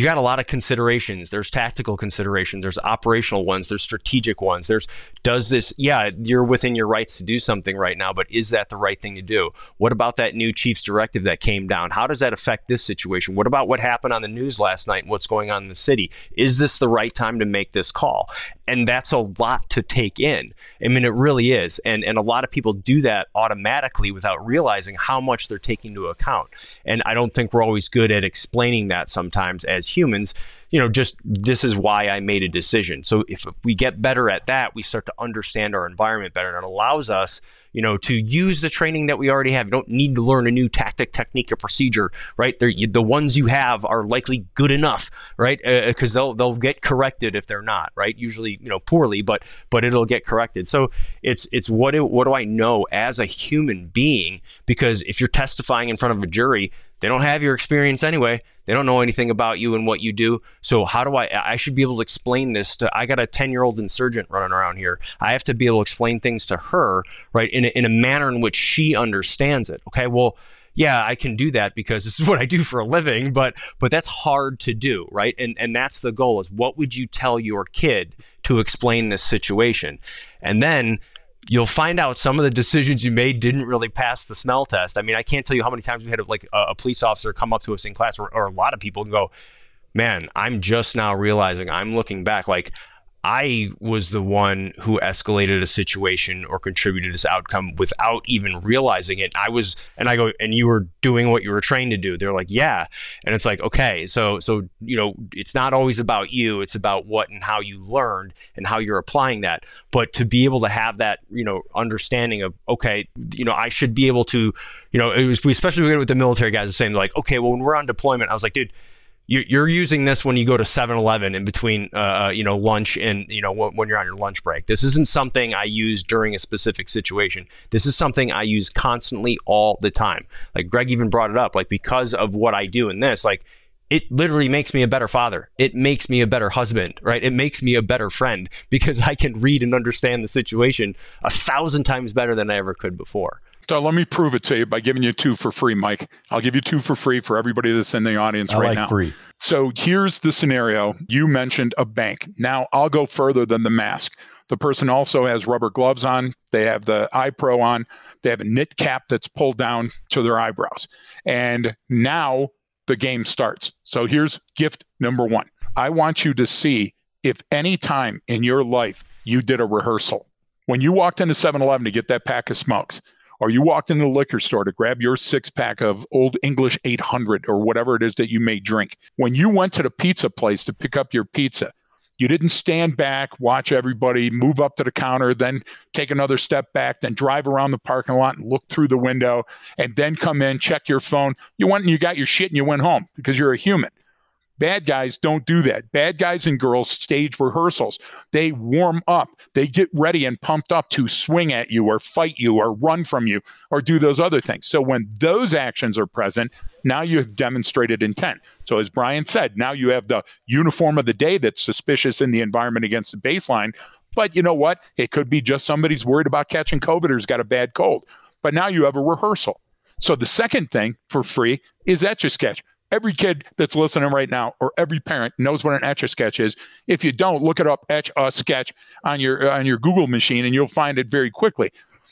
you got a lot of considerations. There's tactical considerations, there's operational ones, there's strategic ones. There's does this, yeah, you're within your rights to do something right now, but is that the right thing to do? What about that new chief's directive that came down? How does that affect this situation? What about what happened on the news last night and what's going on in the city? Is this the right time to make this call? And that's a lot to take in. I mean, it really is. And, and a lot of people do that automatically without realizing how much they're taking into account. And I don't think we're always good at explaining that sometimes as humans you know, just this is why I made a decision. So if we get better at that, we start to understand our environment better, and it allows us, you know, to use the training that we already have. You don't need to learn a new tactic, technique, or procedure, right? The ones you have are likely good enough, right? Because uh, they'll they'll get corrected if they're not, right? Usually, you know, poorly, but but it'll get corrected. So it's it's what what do I know as a human being? Because if you're testifying in front of a jury, they don't have your experience anyway. They don't know anything about you and what you do. So how do I I should be able to explain this to I got a 10-year-old insurgent running around here. I have to be able to explain things to her, right, in a, in a manner in which she understands it. Okay? Well, yeah, I can do that because this is what I do for a living, but but that's hard to do, right? And and that's the goal is what would you tell your kid to explain this situation? And then you'll find out some of the decisions you made didn't really pass the smell test. I mean, I can't tell you how many times we had like a, police officer come up to us in class, or, or a lot of people go, "Man, I'm just now realizing I'm looking back like." I was the one who escalated a situation or contributed this outcome without even realizing it. I was, and I go, and you were doing what you were trained to do. They're like, yeah, and it's like, okay, so so you know, it's not always about you. It's about what and how you learned and how you're applying that. But to be able to have that, you know, understanding of, okay, you know, I should be able to, you know, it was especially with the military guys saying like, okay, well, when we're on deployment, I was like, dude you're using this when you go to 7-Eleven in between, uh, uh, you know, lunch and you know when you're on your lunch break. This isn't something I use during a specific situation. This is something I use constantly all the time. Like Greg even brought it up, like because of what I do in this, like it literally makes me a better father. It makes me a better husband, right? It makes me a better friend because I can read and understand the situation a thousand times better than I ever could before. So let me prove it to you by giving you two for free, Mike. I'll give you two for free for everybody that's in the audience I right like now. free. So here's the scenario. You mentioned a bank. Now I'll go further than the mask. The person also has rubber gloves on. They have the eye pro on. They have a knit cap that's pulled down to their eyebrows. And now the game starts. So here's gift number one. I want you to see if any time in your life you did a rehearsal. When you walked into 7 Eleven to get that pack of smokes, or you walked into the liquor store to grab your six pack of Old English 800 or whatever it is that you may drink, when you went to the pizza place to pick up your pizza, you didn't stand back, watch everybody move up to the counter, then take another step back, then drive around the parking lot and look through the window, and then come in, check your phone. You went and you got your shit and you went home because you're a human. Bad guys don't do that. Bad guys and girls stage rehearsals. They warm up. They get ready and pumped up to swing at you or fight you or run from you or do those other things. So when those actions are present, now you have demonstrated intent. So as Brian said, now you have the uniform of the day that's suspicious in the environment against the baseline. But you know what? It could be just somebody's worried about catching COVID or's got a bad cold. But now you have a rehearsal. So the second thing for free is Etch a Sketch. Every kid that's listening right now, or every parent knows what an etch a sketch is. If you don't, look it up, etch a sketch on your on your Google machine, and you'll find it very quickly.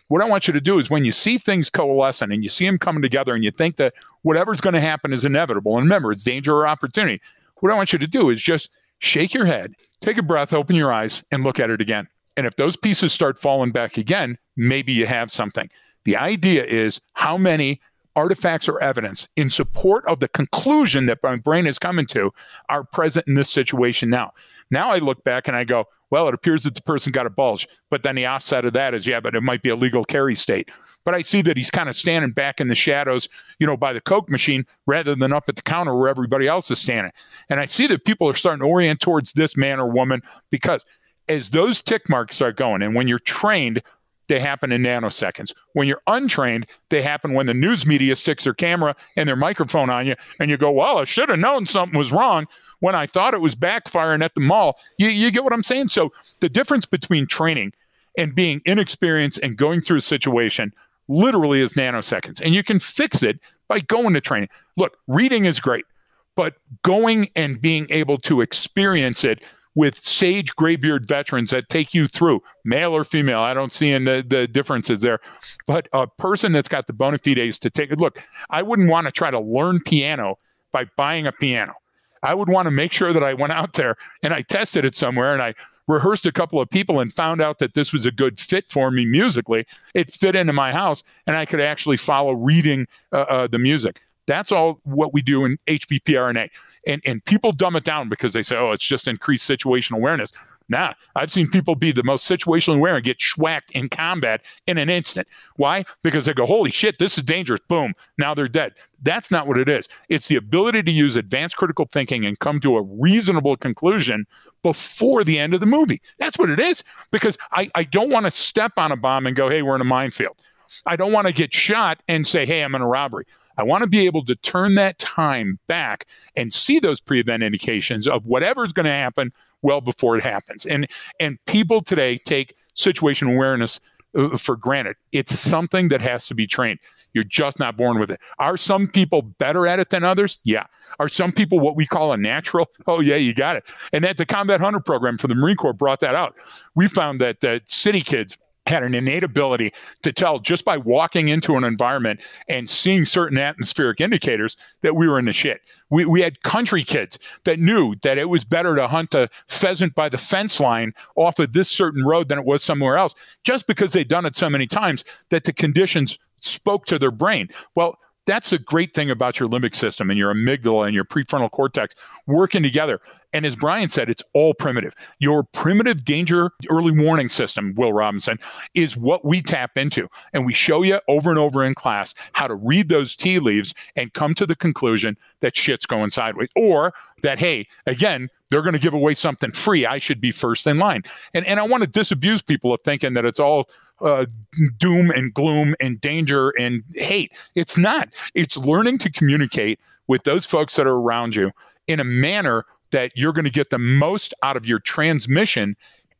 What I want you to do is when you see things coalescing and you see them coming together, and you think that whatever's going to happen is inevitable, and remember, it's danger or opportunity. What I want you to do is just shake your head, take a breath, open your eyes, and look at it again. And if those pieces start falling back again, maybe you have something. The idea is how many artifacts or evidence in support of the conclusion that my brain is coming to are present in this situation now. Now I look back and I go, well, it appears that the person got a bulge. But then the offset of that is, yeah, but it might be a legal carry state. But I see that he's kind of standing back in the shadows, you know, by the Coke machine rather than up at the counter where everybody else is standing. And I see that people are starting to orient towards this man or woman because as those tick marks start going, and when you're trained they happen in nanoseconds. When you're untrained, they happen when the news media sticks their camera and their microphone on you, and you go, Well, I should have known something was wrong when I thought it was backfiring at the mall. You, you get what I'm saying? So the difference between training and being inexperienced and going through a situation literally is nanoseconds. And you can fix it by going to training. Look, reading is great, but going and being able to experience it with sage graybeard veterans that take you through, male or female. I don't see in the, the differences there. But a person that's got the bona fides to take it. Look, I wouldn't want to try to learn piano by buying a piano. I would want to make sure that I went out there and I tested it somewhere and I rehearsed a couple of people and found out that this was a good fit for me musically. It fit into my house and I could actually follow reading uh, uh, the music. That's all what we do in HBPR&A and and people dumb it down because they say, oh, it's just increased situational awareness. Nah, I've seen people be the most situationally aware and get schwacked in combat in an instant. Why? Because they go, holy shit, this is dangerous. Boom, now they're dead. That's not what it is. It's the ability to use advanced critical thinking and come to a reasonable conclusion before the end of the movie. That's what it is. Because I, I don't want to step on a bomb and go, hey, we're in a minefield. I don't want to get shot and say, hey, I'm in a robbery. I want to be able to turn that time back and see those pre-event indications of whatever's going to happen well before it happens. And and people today take situation awareness uh, for granted. It's something that has to be trained. You're just not born with it. Are some people better at it than others? Yeah. Are some people what we call a natural? Oh, yeah, you got it. And that the Combat Hunter program for the Marine Corps brought that out. We found that that city kids had an innate ability to tell just by walking into an environment and seeing certain atmospheric indicators that we were in the shit. We, we had country kids that knew that it was better to hunt a pheasant by the fence line off of this certain road than it was somewhere else, just because they'd done it so many times that the conditions spoke to their brain. Well, that's the great thing about your limbic system and your amygdala and your prefrontal cortex working together. And as Brian said, it's all primitive. Your primitive danger early warning system, Will Robinson, is what we tap into. And we show you over and over in class how to read those tea leaves and come to the conclusion that shit's going sideways. Or that, hey, again, they're going to give away something free. I should be first in line. And, and I want to disabuse people of thinking that it's all uh, doom and gloom and danger and hate. It's not. It's learning to communicate with those folks that are around you in a manner that you're going to get the most out of your transmission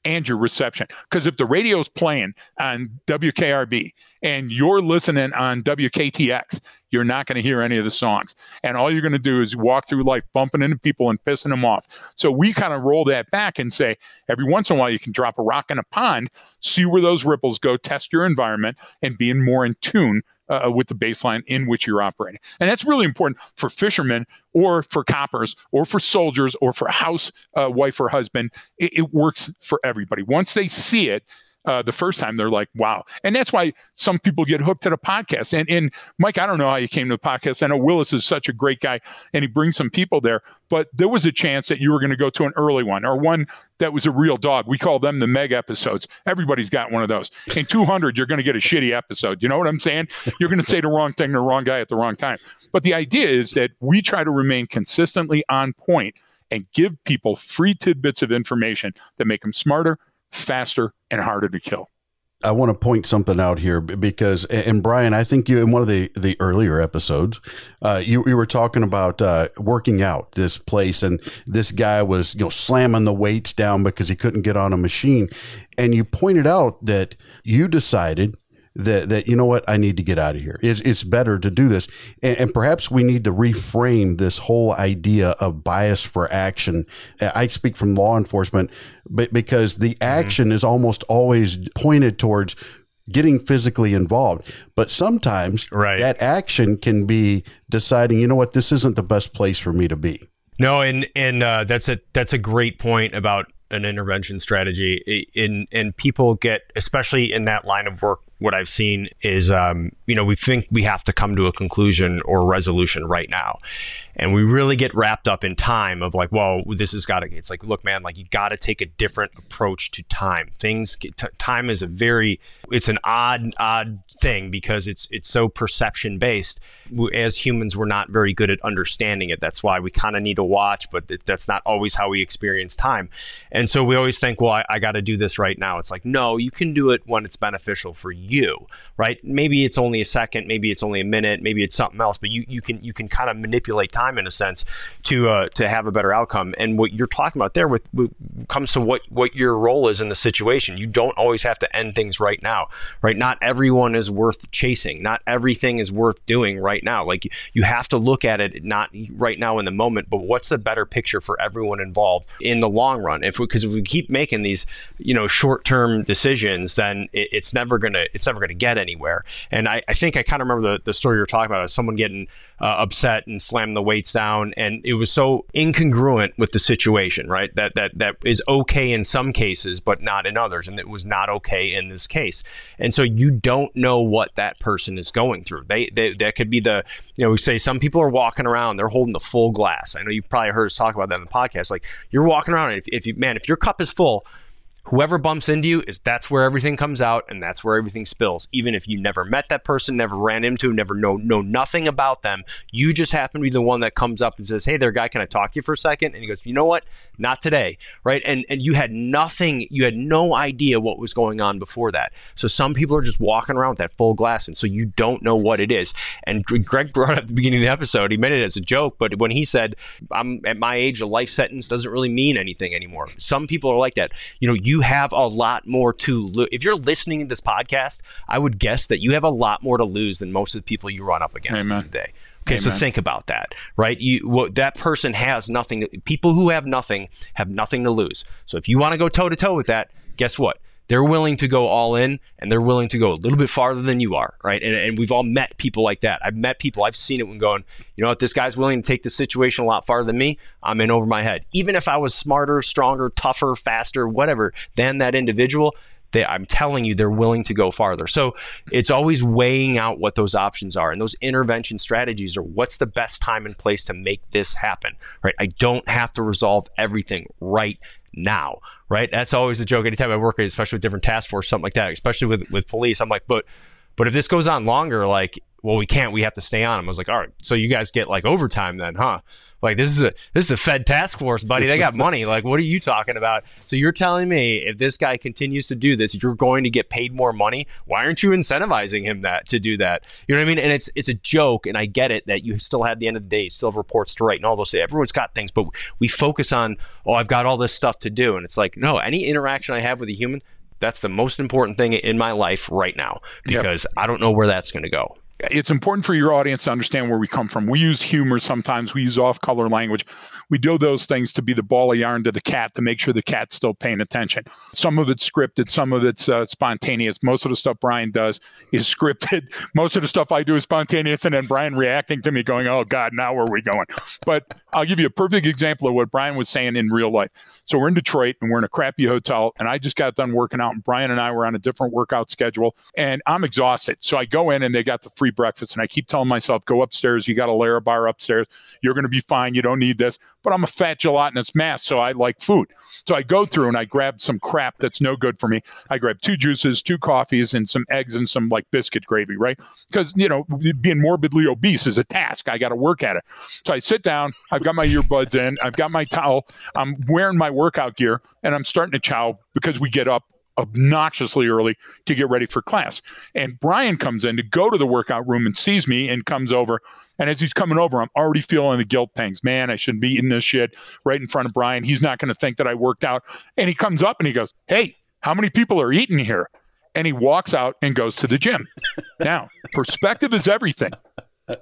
and your reception. Because if the radio's playing on WKRB and you're listening on WKTX, you're not going to hear any of the songs. And all you're going to do is walk through life bumping into people and pissing them off. So we kind of roll that back and say every once in a while you can drop a rock in a pond, see where those ripples go, test your environment, and being more in tune uh, with the baseline in which you're operating. And that's really important for fishermen or for coppers or for soldiers or for house uh, wife or husband. It, it works for everybody. Once they see it, uh, the first time, they're like, wow. And that's why some people get hooked to the podcast. And, and Mike, I don't know how you came to the podcast. I know Willis is such a great guy and he brings some people there, but there was a chance that you were going to go to an early one or one that was a real dog. We call them the meg episodes. Everybody's got one of those. In 200, you're going to get a shitty episode. You know what I'm saying? You're going to say the wrong thing to the wrong guy at the wrong time. But the idea is that we try to remain consistently on point and give people free tidbits of information that make them smarter, faster and harder to kill. I want to point something out here because, and Brian, I think you in one of the the earlier episodes, uh, you, you were talking about uh, working out this place, and this guy was you know slamming the weights down because he couldn't get on a machine, and you pointed out that you decided that that you know what I need to get out of here. It's it's better to do this, and, and, perhaps we need to reframe this whole idea of bias for action. I speak from law enforcement, but because the mm-hmm. action mm-hmm. is almost always pointed towards getting physically involved, but sometimes right. that action can be deciding, you know what, this isn't the best place for me to be. No, and and uh, that's a that's a great point about an intervention strategy. In and people get, especially in that line of work, what I've seen is, um, you know, we think we have to come to a conclusion or resolution right now. And we really get wrapped up in time of like, well, this has got to, it's like, look, man, like you got to take a different approach to time. Things, t- time is a very, it's an odd, odd thing because it's, it's so perception based. As humans, we're not very good at understanding it. That's why we kind of need to watch, but that's not always how we experience time. And so we always think, well, I, I got to do this right now. It's like, no, you can do it when it's beneficial for you, right? Maybe it's only a second, maybe it's only a minute, maybe it's something else, but you, you can, you can kind of manipulate time time in a sense to uh, to have a better outcome. And what you're talking about there with, with, comes to what what your role is in the situation. You don't always have to end things right now, right? Not everyone is worth chasing. Not everything is worth doing right now. Like you have to look at it not right now in the moment, but what's the better picture for everyone involved in the long run? If because we, if we keep making these you know short term decisions, then it, it's never gonna it's never gonna get anywhere. And I, I think I kind of remember the, the story you're talking about. Of someone getting uh, upset and slammed the weights down, and it was so incongruent with the situation, right? That that that is okay in some cases, but not in others, and it was not okay in this case. And so you don't know what that person is going through. They, they that could be the you know we say some people are walking around, they're holding the full glass. I know you've probably heard us talk about that in the podcast. Like you're walking around, and if, if you man, if your cup is full whoever bumps into you is that's where everything comes out and that's where everything spills. Even if you never met that person never ran into never know know nothing about them you just happen to be the one that comes up and says hey there guy can i talk to you for a second? And he goes you know what not today right and and you had nothing you had no idea what was going on before that so some people are just walking around with that full glass and so you don't know what it is and greg brought up at the beginning of the episode he meant it as a joke but when he said i'm at my age a life sentence doesn't really mean anything anymore some people are like that you know you you have a lot more to lose. If you're listening to this podcast, I would guess that you have a lot more to lose than most of the people you run up against Amen. today. Okay, Amen. so think about that, right? You what, that person has nothing. To, people who have nothing have nothing to lose. So if you want to go toe to toe with that, guess what? they're willing to go all in and they're willing to go a little bit farther than you are, right? And, and we've all met people like that. I've met people, I've seen it when going, you know what, this guy's willing to take the situation a lot farther than me. I'm in over my head. Even if I was smarter, stronger, tougher, faster, whatever than that individual, they, I'm telling you, they're willing to go farther. So it's always weighing out what those options are. And those intervention strategies are what's the best time and place to make this happen, right? I don't have to resolve everything right now, right? That's always the joke anytime I work, especially with different task force, something like that, especially with, with police. I'm like, but, but if this goes on longer, like, well, we can't, we have to stay on them. I was like, all right, so you guys get like overtime then, huh? Like this is a this is a Fed task force, buddy. They got money. Like what are you talking about? So you're telling me if this guy continues to do this, you're going to get paid more money? Why aren't you incentivizing him that to do that? You know what I mean? And it's it's a joke, and I get it that you still have the end of the day, still have reports to write and all those things. Everyone's got things, but we focus on oh, I've got all this stuff to do, and it's like no, any interaction I have with a human, that's the most important thing in my life right now because yep. I don't know where that's going to go it's important for your audience to understand where we come from. We use humor sometimes, we use off color language. We do those things to be the ball of yarn to the cat to make sure the cat's still paying attention. Some of it's scripted, some of it's uh, spontaneous. Most of the stuff Brian does is scripted. Most of the stuff I do is spontaneous, and then Brian reacting to me going, Oh God, now where are we going? But I'll give you a perfect example of what Brian was saying in real life. So we're in Detroit and we're in a crappy hotel, and I just got done working out, and Brian and I were on a different workout schedule, and I'm exhausted. So I go in and they got the free breakfast. And I keep telling myself, go upstairs. You got a Lara bar upstairs. You're going to be fine. You don't need this. But I'm a fat gelatinous mass, so I like food. So I go through and I grab some crap that's no good for me. I grab two juices, two coffees, and some eggs and some like biscuit gravy, right? Because, you know, being morbidly obese is a task. I got to work at it. So I sit down. I've got my earbuds in. I've got my towel. I'm wearing my workout gear and I'm starting to chow because we get up obnoxiously early to get ready for class. And Brian comes in to go to the workout room and sees me and comes over. And as he's coming over, I'm already feeling the guilt pangs. Man, I shouldn't be eating this shit right in front of Brian. He's not going to think that I worked out. And he comes up and he goes, Hey, how many people are eating here? And he walks out and goes to the gym. now, perspective is everything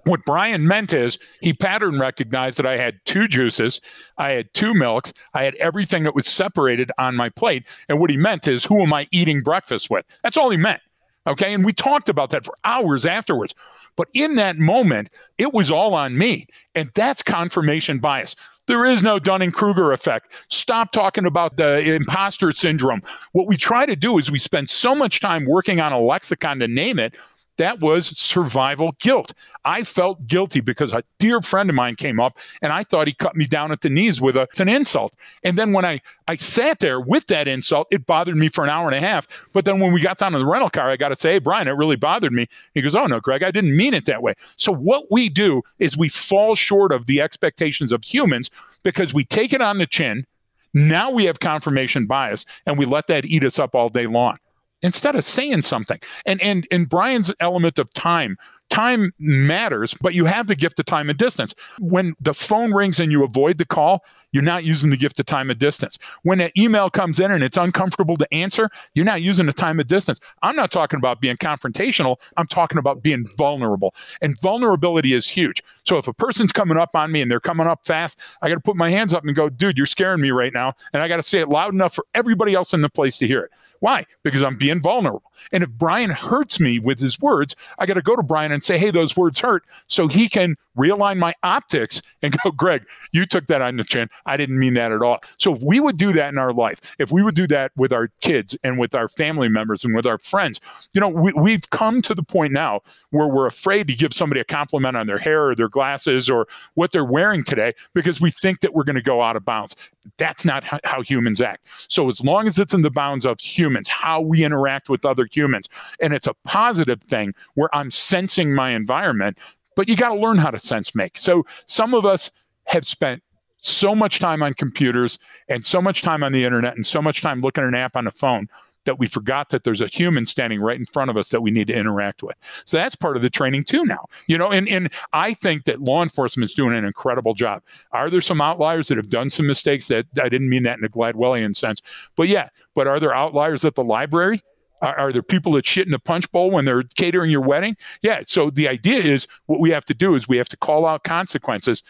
what Brian meant is he pattern recognized that I had two juices, I had two milks, I had everything that was separated on my plate. And what he meant is, who am I eating breakfast with? That's all he meant. Okay. And we talked about that for hours afterwards. But in that moment, it was all on me. And that's confirmation bias. There is no Dunning Kruger effect. Stop talking about the imposter syndrome. What we try to do is we spend so much time working on a lexicon to name it that was survival guilt. I felt guilty because a dear friend of mine came up and I thought he cut me down at the knees with a, an insult. And then when I, I sat there with that insult, it bothered me for an hour and a half. But then when we got down to the rental car, I got to say, hey, Brian, it really bothered me. He goes, oh, no, Greg, I didn't mean it that way. So what we do is we fall short of the expectations of humans because we take it on the chin. Now we have confirmation bias and we let that eat us up all day long instead of saying something. And and and Brian's element of time, time matters, but you have the gift of time and distance. When the phone rings and you avoid the call, you're not using the gift of time and distance. When an email comes in and it's uncomfortable to answer, you're not using the time and distance. I'm not talking about being confrontational. I'm talking about being vulnerable. And vulnerability is huge. So if a person's coming up on me and they're coming up fast, I got to put my hands up and go, dude, you're scaring me right now. And I got to say it loud enough for everybody else in the place to hear it. Why? Because I'm being vulnerable. And if Brian hurts me with his words, I got to go to Brian and say, hey, those words hurt. So he can realign my optics and go, Greg, you took that on the chin. I didn't mean that at all. So if we would do that in our life, if we would do that with our kids and with our family members and with our friends, you know, we, we've come to the point now where we're afraid to give somebody a compliment on their hair or their glasses or what they're wearing today because we think that we're going to go out of bounds. That's not how humans act. So as long as it's in the bounds of humans, how we interact with other humans, and it's a positive thing where I'm sensing my environment, but you got to learn how to sense make. So some of us have spent so much time on computers and so much time on the internet and so much time looking at an app on a phone that we forgot that there's a human standing right in front of us that we need to interact with. So that's part of the training too now. You know, and, and I think that law enforcement is doing an incredible job. Are there some outliers that have done some mistakes that I didn't mean that in a Gladwellian sense? But yeah, but are there outliers at the library? Are, are, there people that shit in the punch bowl when they're catering your wedding? Yeah. So the idea is what we have to do is we have to call out consequences,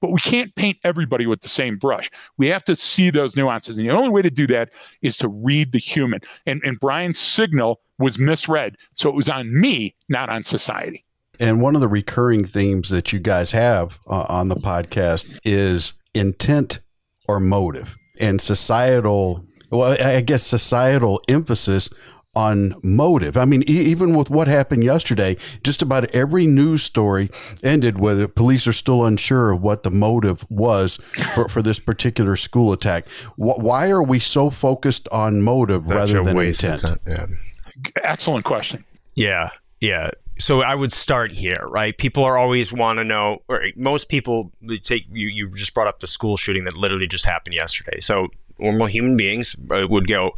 but we can't paint everybody with the same brush. We have to see those nuances. And the only way to do that is to read the human. And, and Brian's signal was misread. So it was on me, not on society. And one of the recurring themes that you guys have uh, on the podcast is intent or motive and societal, well, I guess societal emphasis on motive. I mean, e- even with what happened yesterday, just about every news story ended with police are still unsure of what the motive was for, for this particular school attack. Wh- why are we so focused on motive That's rather than waste of intent? Yeah. Excellent question. Yeah, yeah. So I would start here, right? People are always want to know, or most people take you. You just brought up the school shooting that literally just happened yesterday. So normal human beings uh, would go,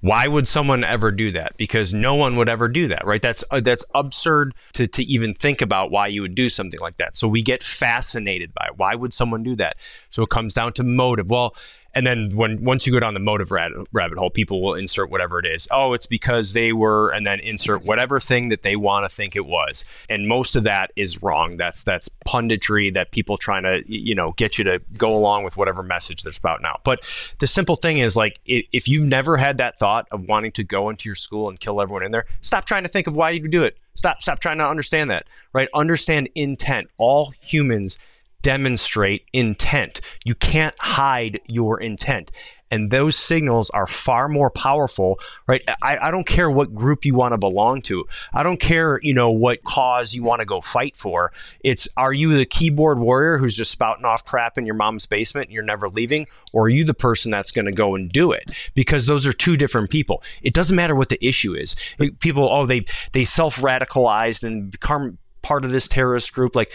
why would someone ever do that? Because no one would ever do that, right? That's uh, that's absurd to to even think about why you would do something like that. So we get fascinated by it. Why would someone do that? So it comes down to motive. Well, and then when once you go down the motive rat, rabbit hole, people will insert whatever it is. Oh, it's because they were, and then insert whatever thing that they want to think it was. And most of that is wrong. That's that's punditry that people trying to you know get you to go along with whatever message they're spouting out. But the simple thing is like if, if you've never had that thought of wanting to go into your school and kill everyone in there, stop trying to think of why you do it. Stop stop trying to understand that. Right? Understand intent. All humans demonstrate intent. You can't hide your intent. And those signals are far more powerful, right? I, I don't care what group you want to belong to. I don't care, you know, what cause you want to go fight for. It's are you the keyboard warrior who's just spouting off crap in your mom's basement and you're never leaving? Or are you the person that's going to go and do it? Because those are two different people. It doesn't matter what the issue is. People, oh, they they self-radicalized and become part of this terrorist group. Like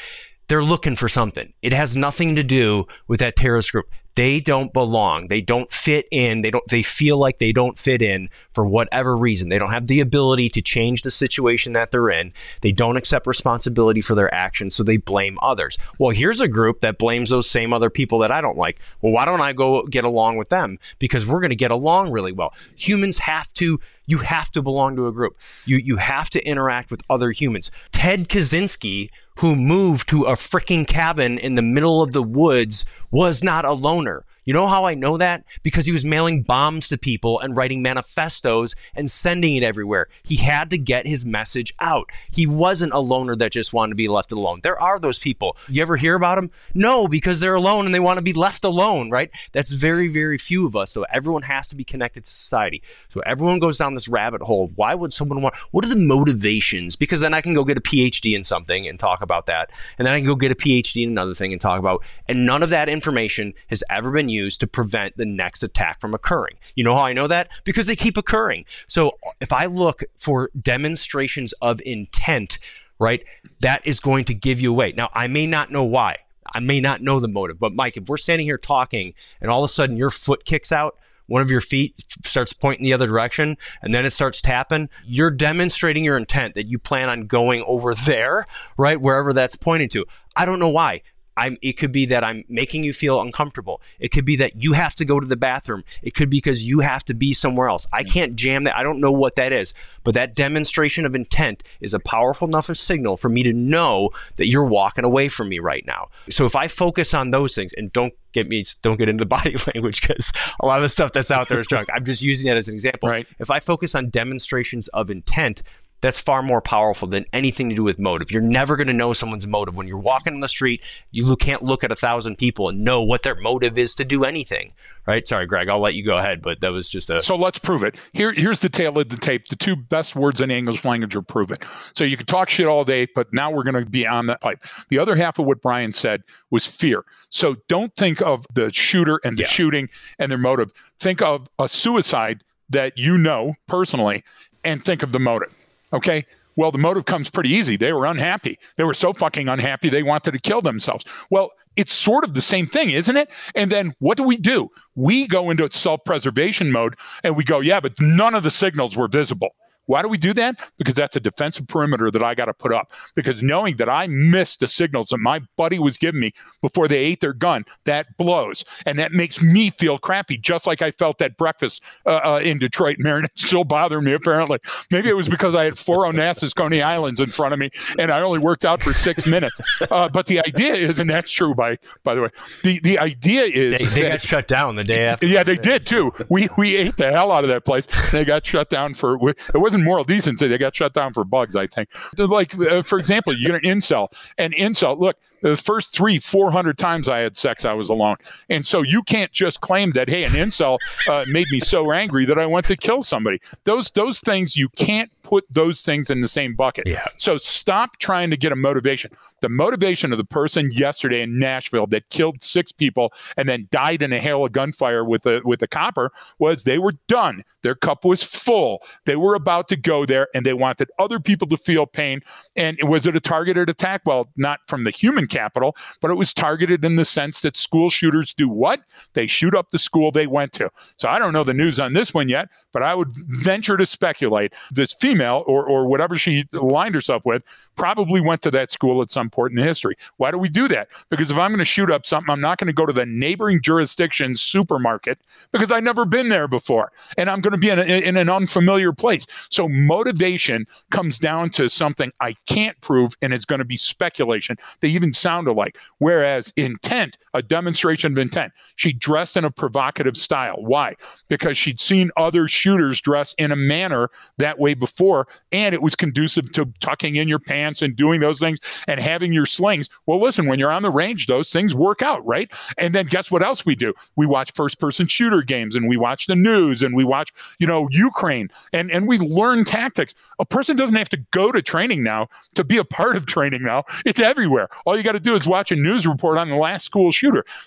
they're looking for something. It has nothing to do with that terrorist group. They don't belong. They don't fit in. They don't they feel like they don't fit in for whatever reason. They don't have the ability to change the situation that they're in. They don't accept responsibility for their actions, so they blame others. Well, here's a group that blames those same other people that I don't like. Well, why don't I go get along with them? Because we're going to get along really well. Humans have to you have to belong to a group. You you have to interact with other humans. Ted Kaczynski who moved to a freaking cabin in the middle of the woods was not a loner. You know how I know that? Because he was mailing bombs to people and writing manifestos and sending it everywhere. He had to get his message out. He wasn't a loner that just wanted to be left alone. There are those people. You ever hear about them? No, because they're alone and they want to be left alone, right? That's very, very few of us. So everyone has to be connected to society. So everyone goes down this rabbit hole. Why would someone want? What are the motivations? Because then I can go get a PhD in something and talk about that, and then I can go get a PhD in another thing and talk about. And none of that information has ever been used to prevent the next attack from occurring. You know how I know that? Because they keep occurring. So if I look for demonstrations of intent, right, that is going to give you away. Now, I may not know why. I may not know the motive, but Mike, if we're standing here talking and all of a sudden your foot kicks out, one of your feet starts pointing the other direction and then it starts tapping, you're demonstrating your intent that you plan on going over there, right? Wherever that's pointing to. I don't know why. I'm, it could be that I'm making you feel uncomfortable. It could be that you have to go to the bathroom. It could be because you have to be somewhere else. I can't jam that. I don't know what that is. But that demonstration of intent is a powerful enough signal for me to know that you're walking away from me right now. So if I focus on those things and don't get me don't get into the body language because a lot of the stuff that's out there is junk. I'm just using that as an example. Right. If I focus on demonstrations of intent, that's far more powerful than anything to do with motive. You're never going to know someone's motive when you're walking on the street. You can't look at a thousand people and know what their motive is to do anything. Right? Sorry, Greg. I'll let you go ahead, but that was just a. So let's prove it. Here, here's the tale of the tape. The two best words in English language are proven. So you can talk shit all day, but now we're going to be on that pipe. The other half of what Brian said was fear. So don't think of the shooter and the Yeah. shooting and their motive. Think of a suicide that you know personally, and think of the motive. Okay. Well, the motive comes pretty easy. They were unhappy. They were so fucking unhappy they wanted to kill themselves. Well, it's sort of the same thing, isn't it? And then what do we do? We go into self preservation mode and we go, yeah, but none of the signals were visible. Why do we do that? Because that's a defensive perimeter that I got to put up. Because knowing that I missed the signals that my buddy was giving me before they ate their gun, that blows. And that makes me feel crappy, just like I felt at breakfast uh, uh, in Detroit. Marren, it's still bothering me, apparently. Maybe it was because I had four Onassis Coney Islands in front of me and I only worked out for six minutes. Uh, but the idea is, and that's true, by by the way, the, the idea is. They, they that, got shut down the day after. Yeah, they did too. We, we ate the hell out of that place. They got shut down for, it wasn't moral decency. They got shut down for bugs, I think. Like, uh, for example, you get an incel. An incel, look, the first three, 400 times I had sex, I was alone. And so you can't just claim that, hey, an incel uh, made me so angry that I went to kill somebody. Those, those things, you can't put those things in the same bucket. Yeah. So stop trying to get a motivation. The motivation of the person yesterday in Nashville that killed six people and then died in a hail of gunfire with a with a copper was they were done. Their cup was full. They were about to go there and they wanted other people to feel pain. And was it a targeted attack? Well, not from the human capital, but it was targeted in the sense that school shooters do what? They shoot up the school they went to. So I don't know the news on this one yet, but I would venture to speculate this female or, or whatever she aligned herself with probably went to that school at some point in history. Why do we do that? Because if I'm going to shoot up something, I'm not going to go to the neighboring jurisdiction's supermarket because I've never been there before. And I'm going to be in, a, in an unfamiliar place. So motivation comes down to something I can't prove, and it's going to be speculation. They even sound alike. Whereas intent, a demonstration of intent, she dressed in a provocative style. Why? Because she'd seen other shooters dress in a manner that way before, and it was conducive to tucking in your pants and doing those things and having your slings. Well, listen, when you're on the range, those things work out, right? And then guess what else we do? We watch first person shooter games and we watch the news and we watch, you know, Ukraine and, and we learn tactics. A person doesn't have to go to training now to be a part of training now. It's everywhere. All you got to do is watch a news report on the last school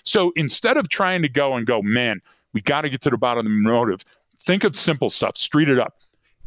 So instead of trying to go and go, man, we got to get to the bottom of the motive, think of simple stuff, street it up.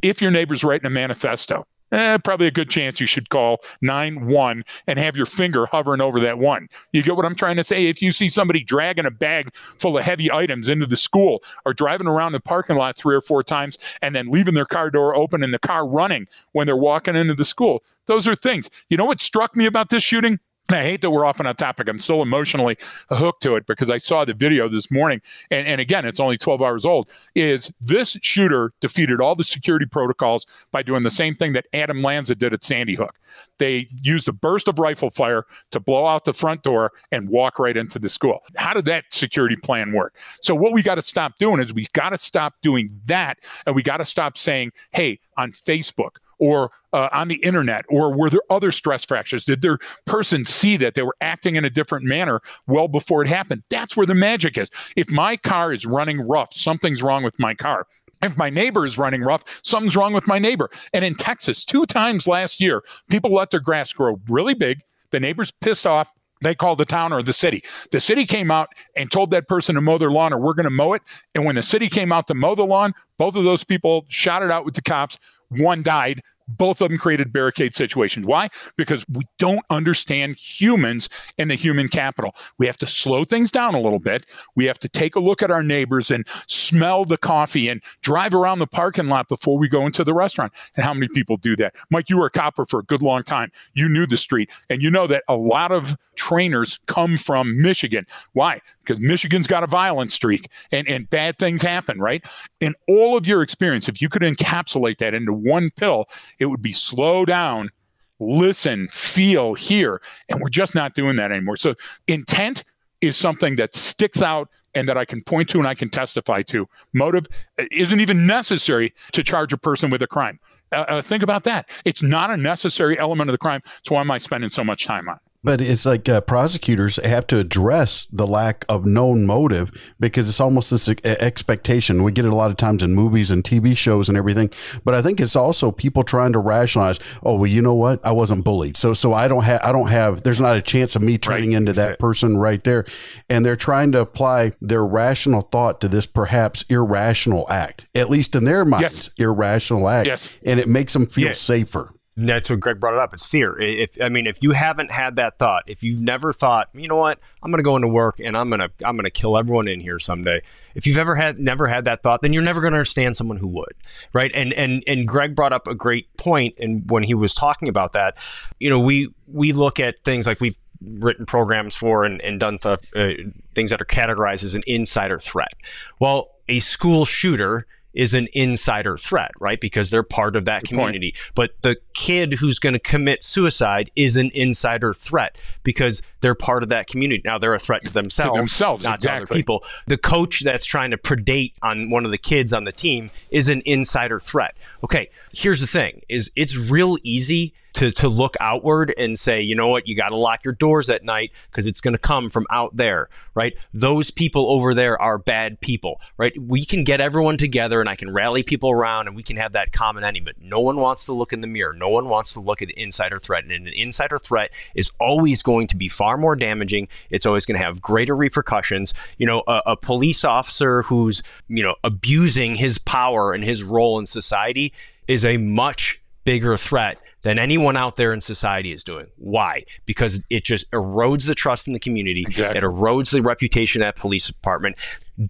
If your neighbor's writing a manifesto, eh, probably a good chance you should call 9-1 and have your finger hovering over that one. You get what I'm trying to say? If you see somebody dragging a bag full of heavy items into the school or driving around the parking lot three or four times and then leaving their car door open and the car running when they're walking into the school, those are things. You know what struck me about this shooting? And I hate that we're off on a topic. I'm so emotionally hooked to it because I saw the video this morning. And, and again, it's only 12 hours old. Is this shooter defeated all the security protocols by doing the same thing that Adam Lanza did at Sandy Hook? They used a burst of rifle fire to blow out the front door and walk right into the school. How did that security plan work? So, what we got to stop doing is we got to stop doing that. And we got to stop saying, hey, on Facebook, or uh, on the internet or were there other stress fractures did their person see that they were acting in a different manner well before it happened that's where the magic is if my car is running rough something's wrong with my car if my neighbor is running rough, something's wrong with my neighbor. And in Texas, two times last year, people let their grass grow really big. The neighbor's pissed off. They called the town or the city. The city came out and told that person to mow their lawn or we're going to mow it. And when the city came out to mow the lawn, both of those people shot it out with the cops. One died both of them created barricade situations. Why? Because we don't understand humans and the human capital. We have to slow things down a little bit. We have to take a look at our neighbors and smell the coffee and drive around the parking lot before we go into the restaurant. And how many people do that? Mike, you were a copper for a good long time. You knew the street, and you know that a lot of trainers come from Michigan. Why? Because Michigan's got a violent streak and, and bad things happen, right? In all of your experience, if you could encapsulate that into one pill, it would be slow down, listen, feel, hear. And we're just not doing that anymore. So intent is something that sticks out and that I can point to and I can testify to. Motive isn't even necessary to charge a person with a crime. Uh, uh, think about that. It's not a necessary element of the crime. So why am I spending so much time on it? But it's like uh, prosecutors have to address the lack of known motive because it's almost this expectation. We get it a lot of times in movies and TV shows and everything. But I think it's also people trying to rationalize. Oh, well, you know what? I wasn't bullied, so so I don't have I don't have. There's not a chance of me turning right. into that person right there. And they're trying to apply their rational thought to this perhaps irrational act, at least in their minds, yes. irrational act, yes. and it makes them feel yes. safer. That's what Greg brought it up. It's fear. If I mean, if you haven't had that thought, if you've never thought, you know what, I'm going to go into work and I'm going to I'm going to kill everyone in here someday. If you've ever had never had that thought, then you're never going to understand someone who would, right? And and and Greg brought up a great point, and when he was talking about that, you know, we we look at things like we've written programs for and, and done th- uh, things that are categorized as an insider threat. Well, a school shooter is an insider threat, right? Because they're part of that Good community. Point. But the kid who's going to commit suicide is an insider threat because they're part of that community. Now they're a threat to themselves, to themselves not exactly. to other people. The coach that's trying to predate on one of the kids on the team is an insider threat. Okay, here's the thing: is it's real easy to to look outward and say, you know what, you got to lock your doors at night because it's going to come from out there, right? Those people over there are bad people, right? We can get everyone together and I can rally people around and we can have that common enemy, but no one wants to look in the mirror. No one wants to look at an insider threat, and an insider threat is always going to be far more damaging. It's always going to have greater repercussions. You know, a, a police officer who's you know abusing his power and his role in society is a much bigger threat than anyone out there in society is doing. Why? Because it just erodes the trust in the community. Exactly. It erodes the reputation of that police department.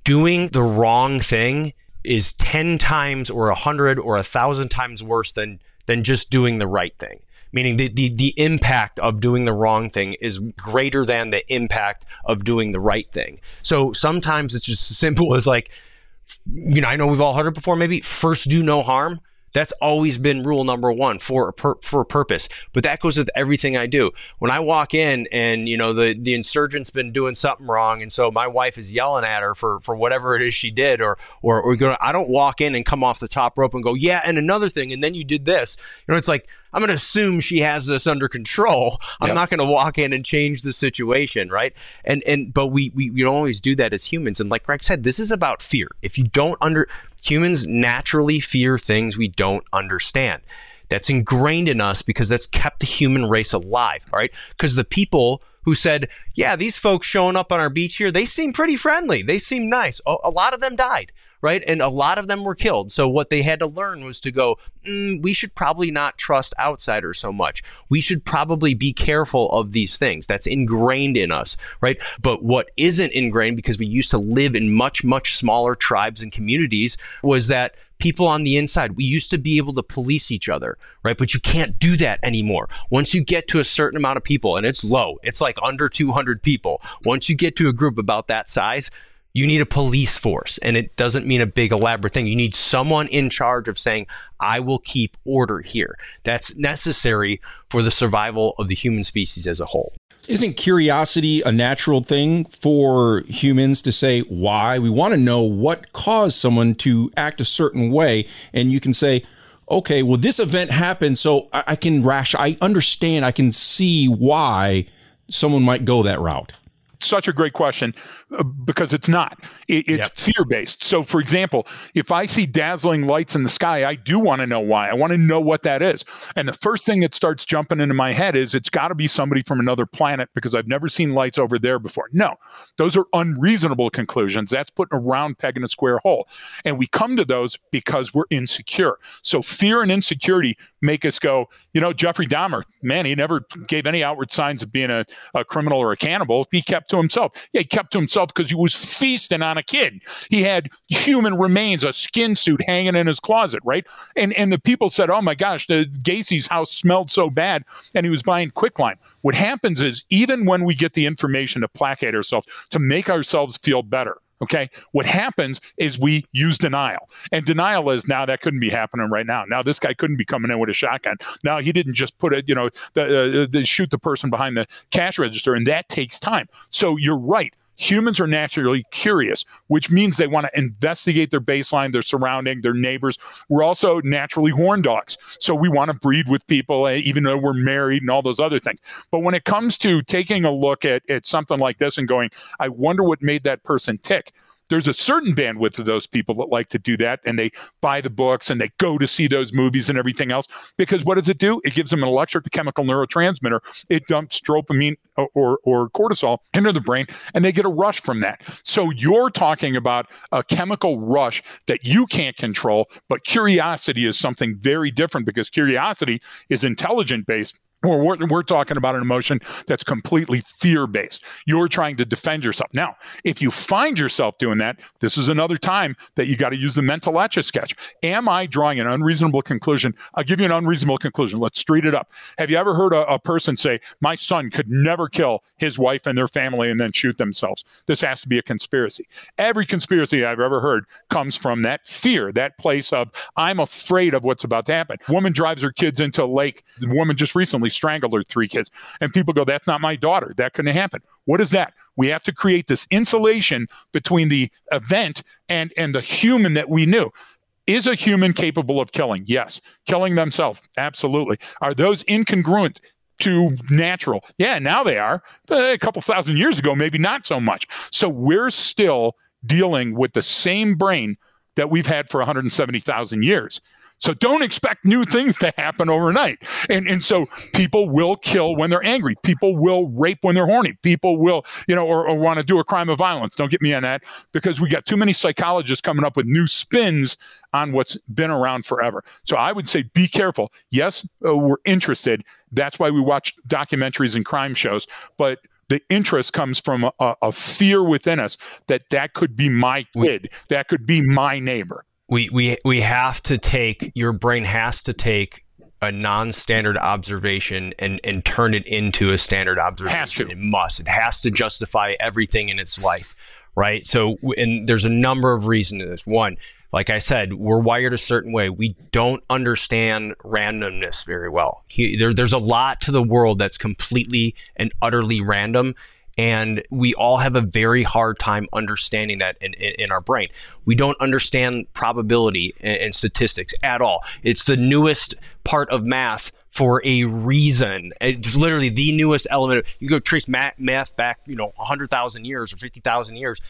Doing the wrong thing is 10 times or 100 or 1,000 times worse than, than just doing the right thing. Meaning the, the, the impact of doing the wrong thing is greater than the impact of doing the right thing. So sometimes it's just as simple as like, you know, I know we've all heard it before, maybe first do no harm that's always been rule number one for a pur- for a purpose. But that goes with everything I do. When I walk in and you know the the insurgent's been doing something wrong, and so my wife is yelling at her for for whatever it is she did, or or, or go, I don't walk in and come off the top rope and go, yeah, and another thing, and then you did this. You know, it's like I'm going to assume she has this under control. I'm yep. not going to walk in and change the situation, right? And and but we, we we don't always do that as humans. And like Greg said, this is about fear. If you don't under humans naturally fear things we don't understand. That's ingrained in us because that's kept the human race alive, right? Because the people who said, "Yeah, these folks showing up on our beach here, they seem pretty friendly. They seem nice." a lot of them died right? And a lot of them were killed. So what they had to learn was to go, mm, we should probably not trust outsiders so much. We should probably be careful of these things. That's ingrained in us, right? But what isn't ingrained because we used to live in much, much smaller tribes and communities was that people on the inside. We used to be able to police each other, right? But you can't do that anymore. Once you get to a certain amount of people, and it's low, it's like under 200 people. Once you get to a group about that size, you need a police force and it doesn't mean a big elaborate thing. You need someone in charge of saying i will keep order here. That's necessary for the survival of the human species as a whole. Isn't curiosity a natural thing for humans to say why? We want to know what caused someone to act a certain way and you can say okay well this event happened so i, I can rash i understand i can see why someone might go that route such a great question uh, because it's not. It, it's yep. fear based. So, for example, if I see dazzling lights in the sky, I do want to know why. I want to know what that is. And the first thing that starts jumping into my head is it's got to be somebody from another planet because I've never seen lights over there before. No, those are unreasonable conclusions. That's putting a round peg in a square hole. And we come to those because we're insecure. So, fear and insecurity make us go, you know, Jeffrey Dahmer, man, he never gave any outward signs of being a, a criminal or a cannibal. He kept to himself. Yeah, he kept to himself because he was feasting on a kid. He had human remains, a skin suit hanging in his closet, right? And and the people said, "Oh my gosh, the Gacy's house smelled so bad," and he was buying quicklime. What happens is even when we get the information to placate ourselves to make ourselves feel better, Okay. What happens is we use denial. And denial is now that couldn't be happening right now. Now this guy couldn't be coming in with a shotgun. Now he didn't just put it, you know, the, uh, the shoot the person behind the cash register, and that takes time. So you're right. Humans are naturally curious, which means they want to investigate their baseline, their surrounding, their neighbors. We're also naturally horn dogs. So we want to breed with people, eh, even though we're married and all those other things. But when it comes to taking a look at, at something like this and going, I wonder what made that person tick, there's a certain bandwidth of those people that like to do that and they buy the books and they go to see those movies and everything else because what does it do? It gives them an electrochemical neurotransmitter. It dumps dopamine or, or cortisol into the brain and they get a rush from that. So you're talking about a chemical rush that you can't control, but curiosity is something very different because curiosity is intelligent based or we're, we're talking about an emotion that's completely fear based. You're trying to defend yourself. Now, if you find yourself doing that, this is another time that you got to use the mental etch a sketch. Am I drawing an unreasonable conclusion? I'll give you an unreasonable conclusion. Let's street it up. Have you ever heard a, a person say, My son could never kill his wife and their family and then shoot themselves? This has to be a conspiracy. Every conspiracy I've ever heard comes from that fear, that place of, I'm afraid of what's about to happen. Woman drives her kids into a lake. The woman just recently strangled her three kids. And people go, that's not my daughter. That couldn't happen. What is that? We have to create this insulation between the event and, and the human that we knew. Is a human capable of killing? Yes. Killing themselves? Absolutely. Are those incongruent? to natural. Yeah, now they are. But a couple thousand years ago, maybe not so much. So we're still dealing with the same brain that we've had for 170,000 years. So don't expect new things to happen overnight. And, and so people will kill when they're angry. People will rape when they're horny. People will, you know, or, or want to do a crime of violence. Don't get me on that because we got too many psychologists coming up with new spins on what's been around forever. So I would say be careful. Yes, uh, we're interested. That's why we watch documentaries and crime shows. But the interest comes from a, a, fear within us that that could be my kid, that could be my neighbor we we we have to take your brain has to take a non-standard observation and and turn it into a standard observation. Has to. It must. It has to justify everything in its life, right? So, and there's a number of reasons. One, like I said, we're wired a certain way. We don't understand randomness very well. He, there, there's a lot to the world that's completely and utterly random, and we all have a very hard time understanding that in, in, in our brain. We don't understand probability and, and, statistics at all. It's the newest part of math for a reason. It's literally the newest element. You go trace math, math back, you know, 100,000 years or 50,000 years,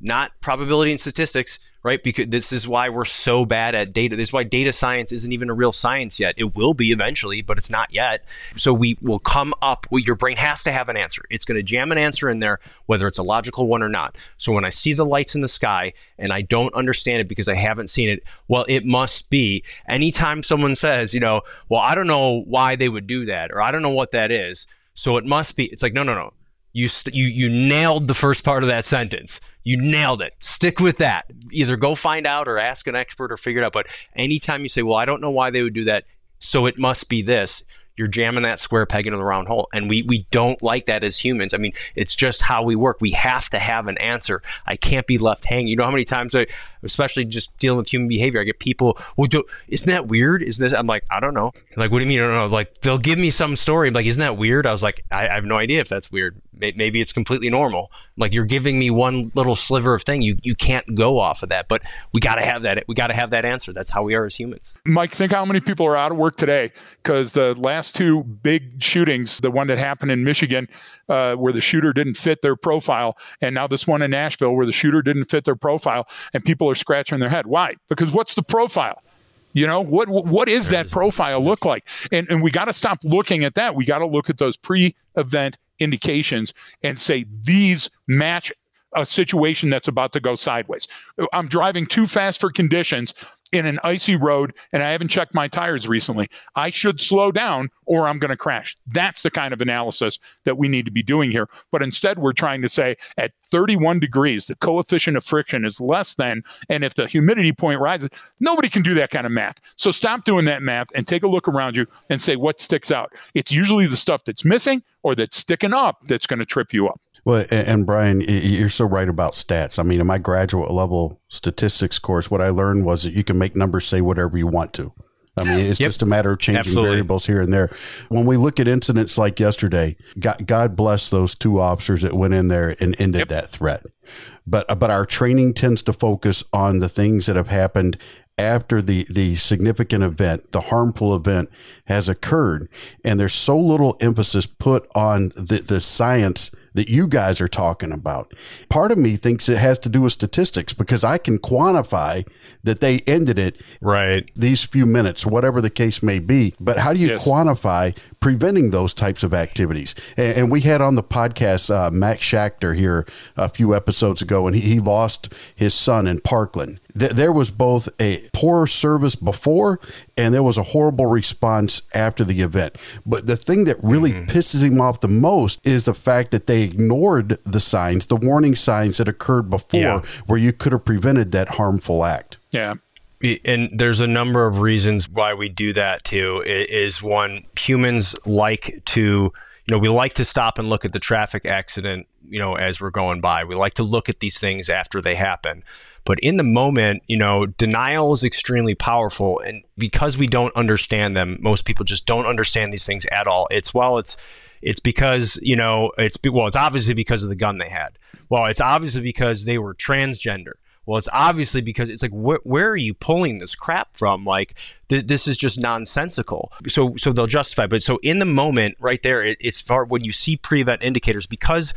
not probability and statistics right? Because this is why we're so bad at data. This is why data science isn't even a real science yet. It will be eventually, but it's not yet. So we will come up. Well, your brain has to have an answer. It's going to jam an answer in there, whether it's a logical one or not. So when I see the lights in the sky and I don't understand it because I haven't seen it, well, it must be. Anytime someone says, you know, well, I don't know why they would do that, or I don't know what that is. So it must be. It's like no, no, no you st- you you nailed the first part of that sentence. You nailed it. Stick with that. Either go find out or ask an expert or figure it out. But anytime you say, "Well, I don't know why they would do that," so it must be this you're jamming that square peg into the round hole. And we, we don't like that as humans. I mean, it's just how we work. We have to have an answer. I can't be left hanging. You know how many times I, especially just dealing with human behavior, I get people, well, do, isn't that weird? Is this, I'm like, I don't know. Like, what do you mean? I don't know. Like, they'll give me some story. I'm like, isn't that weird? I was like, I, I have no idea if that's weird. Maybe it's completely normal. Like you're giving me one little sliver of thing. You, you can't go off of that, but we got to have that. We got to have that answer. That's how we are as humans. Mike, think how many people are out of work today because the last two big shootings, the one that happened in Michigan, uh, where the shooter didn't fit their profile, and now this one in Nashville where the shooter didn't fit their profile, and people are scratching their head. Why? Because what's the profile? You know what? What is that profile look like? And and we got to stop looking at that. We got to look at those pre-event indications and say these match a situation that's about to go sideways. I'm driving too fast for conditions in an icy road and I haven't checked my tires recently. I should slow down or I'm going to crash. That's the kind of analysis that we need to be doing here. But instead, we're trying to say at 31 degrees, the coefficient of friction is less than, and if the humidity point rises, nobody can do that kind of math. So stop doing that math and take a look around you and say what sticks out. It's usually the stuff that's missing or that's sticking up that's going to trip you up. Well, and Brian, you're so right about stats. I mean, in my graduate level statistics course, what I learned was that you can make numbers say whatever you want to. I mean, it's yep. just a matter of changing Absolutely. variables here and there. When we look at incidents like yesterday, God, God, bless those two officers that went in there and ended yep. that threat. But uh, but our training tends to focus on the things that have happened after the the significant event, the harmful event has occurred, and there's so little emphasis put on the, the science that you guys are talking about. Part of me thinks it has to do with statistics because I can quantify that they ended it right these few minutes, whatever the case may be. But how do you yes. quantify preventing those types of activities? And, and we had on the podcast uh, Max Schachter here a few episodes ago, and he, he lost his son in Parkland. Th- there was both a poor service before and there was a horrible response after the event. But the thing that really mm-hmm. pisses him off the most is the fact that they ignored the signs, the warning signs that occurred before, yeah. where you could have prevented that harmful act. Yeah. And there's a number of reasons why we do that too. Is one, humans like to, you know, we like to stop and look at the traffic accident, you know, as we're going by. We like to look at these things after they happen. But in the moment, you know, denial is extremely powerful. And because we don't understand them, most people just don't understand these things at all. It's, well, it's, it's because you know it's well it's obviously because of the gun they had well it's obviously because they were transgender well, it's obviously because it's like, wh- where are you pulling this crap from? Like, th- this is just nonsensical. So, so they'll justify. But so in the moment, right there, it, it's far when you see pre-event indicators because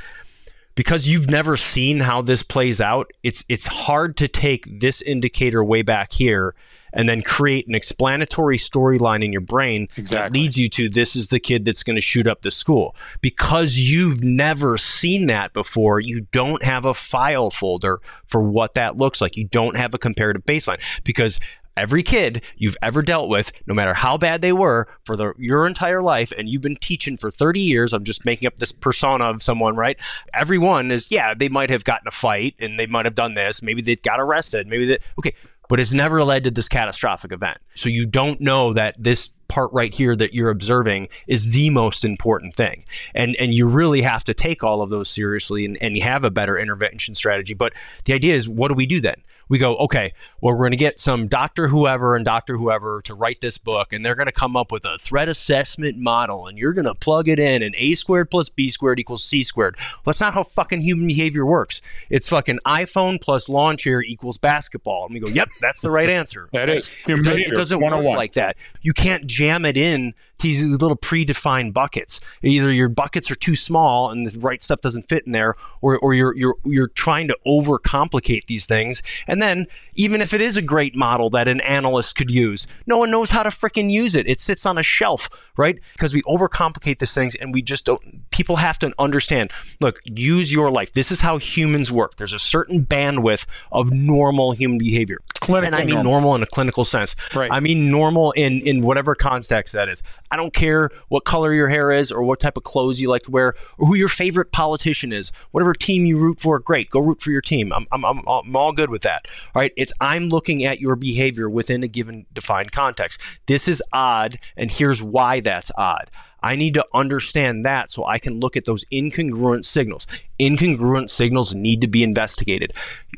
because you've never seen how this plays out. It's it's hard to take this indicator way back here and then create an explanatory storyline in your brain exactly. that leads you to this is the kid that's going to shoot up the school. Because you've never seen that before, you don't have a file folder for what that looks like. You don't have a comparative baseline because every kid you've ever dealt with, no matter how bad they were for the, your entire life, and you've been teaching for 30 years, I'm just making up this persona of someone, right? Everyone is, yeah, they might have gotten a fight and they might have done this. Maybe they got arrested. Maybe they, okay, but it's never led to this catastrophic event. So you don't know that this part right here that you're observing is the most important thing. And and you really have to take all of those seriously and, and you have a better intervention strategy. But the idea is what do we do then? We go, okay, well, we're going to get some doctor whoever and doctor whoever to write this book, and they're going to come up with a threat assessment model, and you're going to plug it in, and A squared plus B squared equals C squared. Well, that's not how fucking human behavior works. It's fucking iPhone plus lawn chair equals basketball. And we go, yep, that's the right answer. that is human it, it doesn't work like that. You can't jam it in to these little predefined buckets. Either your buckets are too small and the right stuff doesn't fit in there, or, or you're you're you're trying to overcomplicate these things. And then even if it is a great model that an analyst could use, no one knows how to freaking use it. It sits on a shelf, right? Because we overcomplicate these things and we just don't people have to understand, look, use your life. This is how humans work. There's a certain bandwidth of normal human behavior. Clinical and I mean normal. normal in a clinical sense. Right. I mean normal in in whatever context that is. I don't care what color your hair is or what type of clothes you like to wear or who your favorite politician is. Whatever team you root for, great. Go root for your team. I'm, I'm, I'm, I'm all good with that. All right. It's I'm looking at your behavior within a given defined context. This is odd, and here's why that's odd. I need to understand that so I can look at those incongruent signals. Incongruent signals need to be investigated.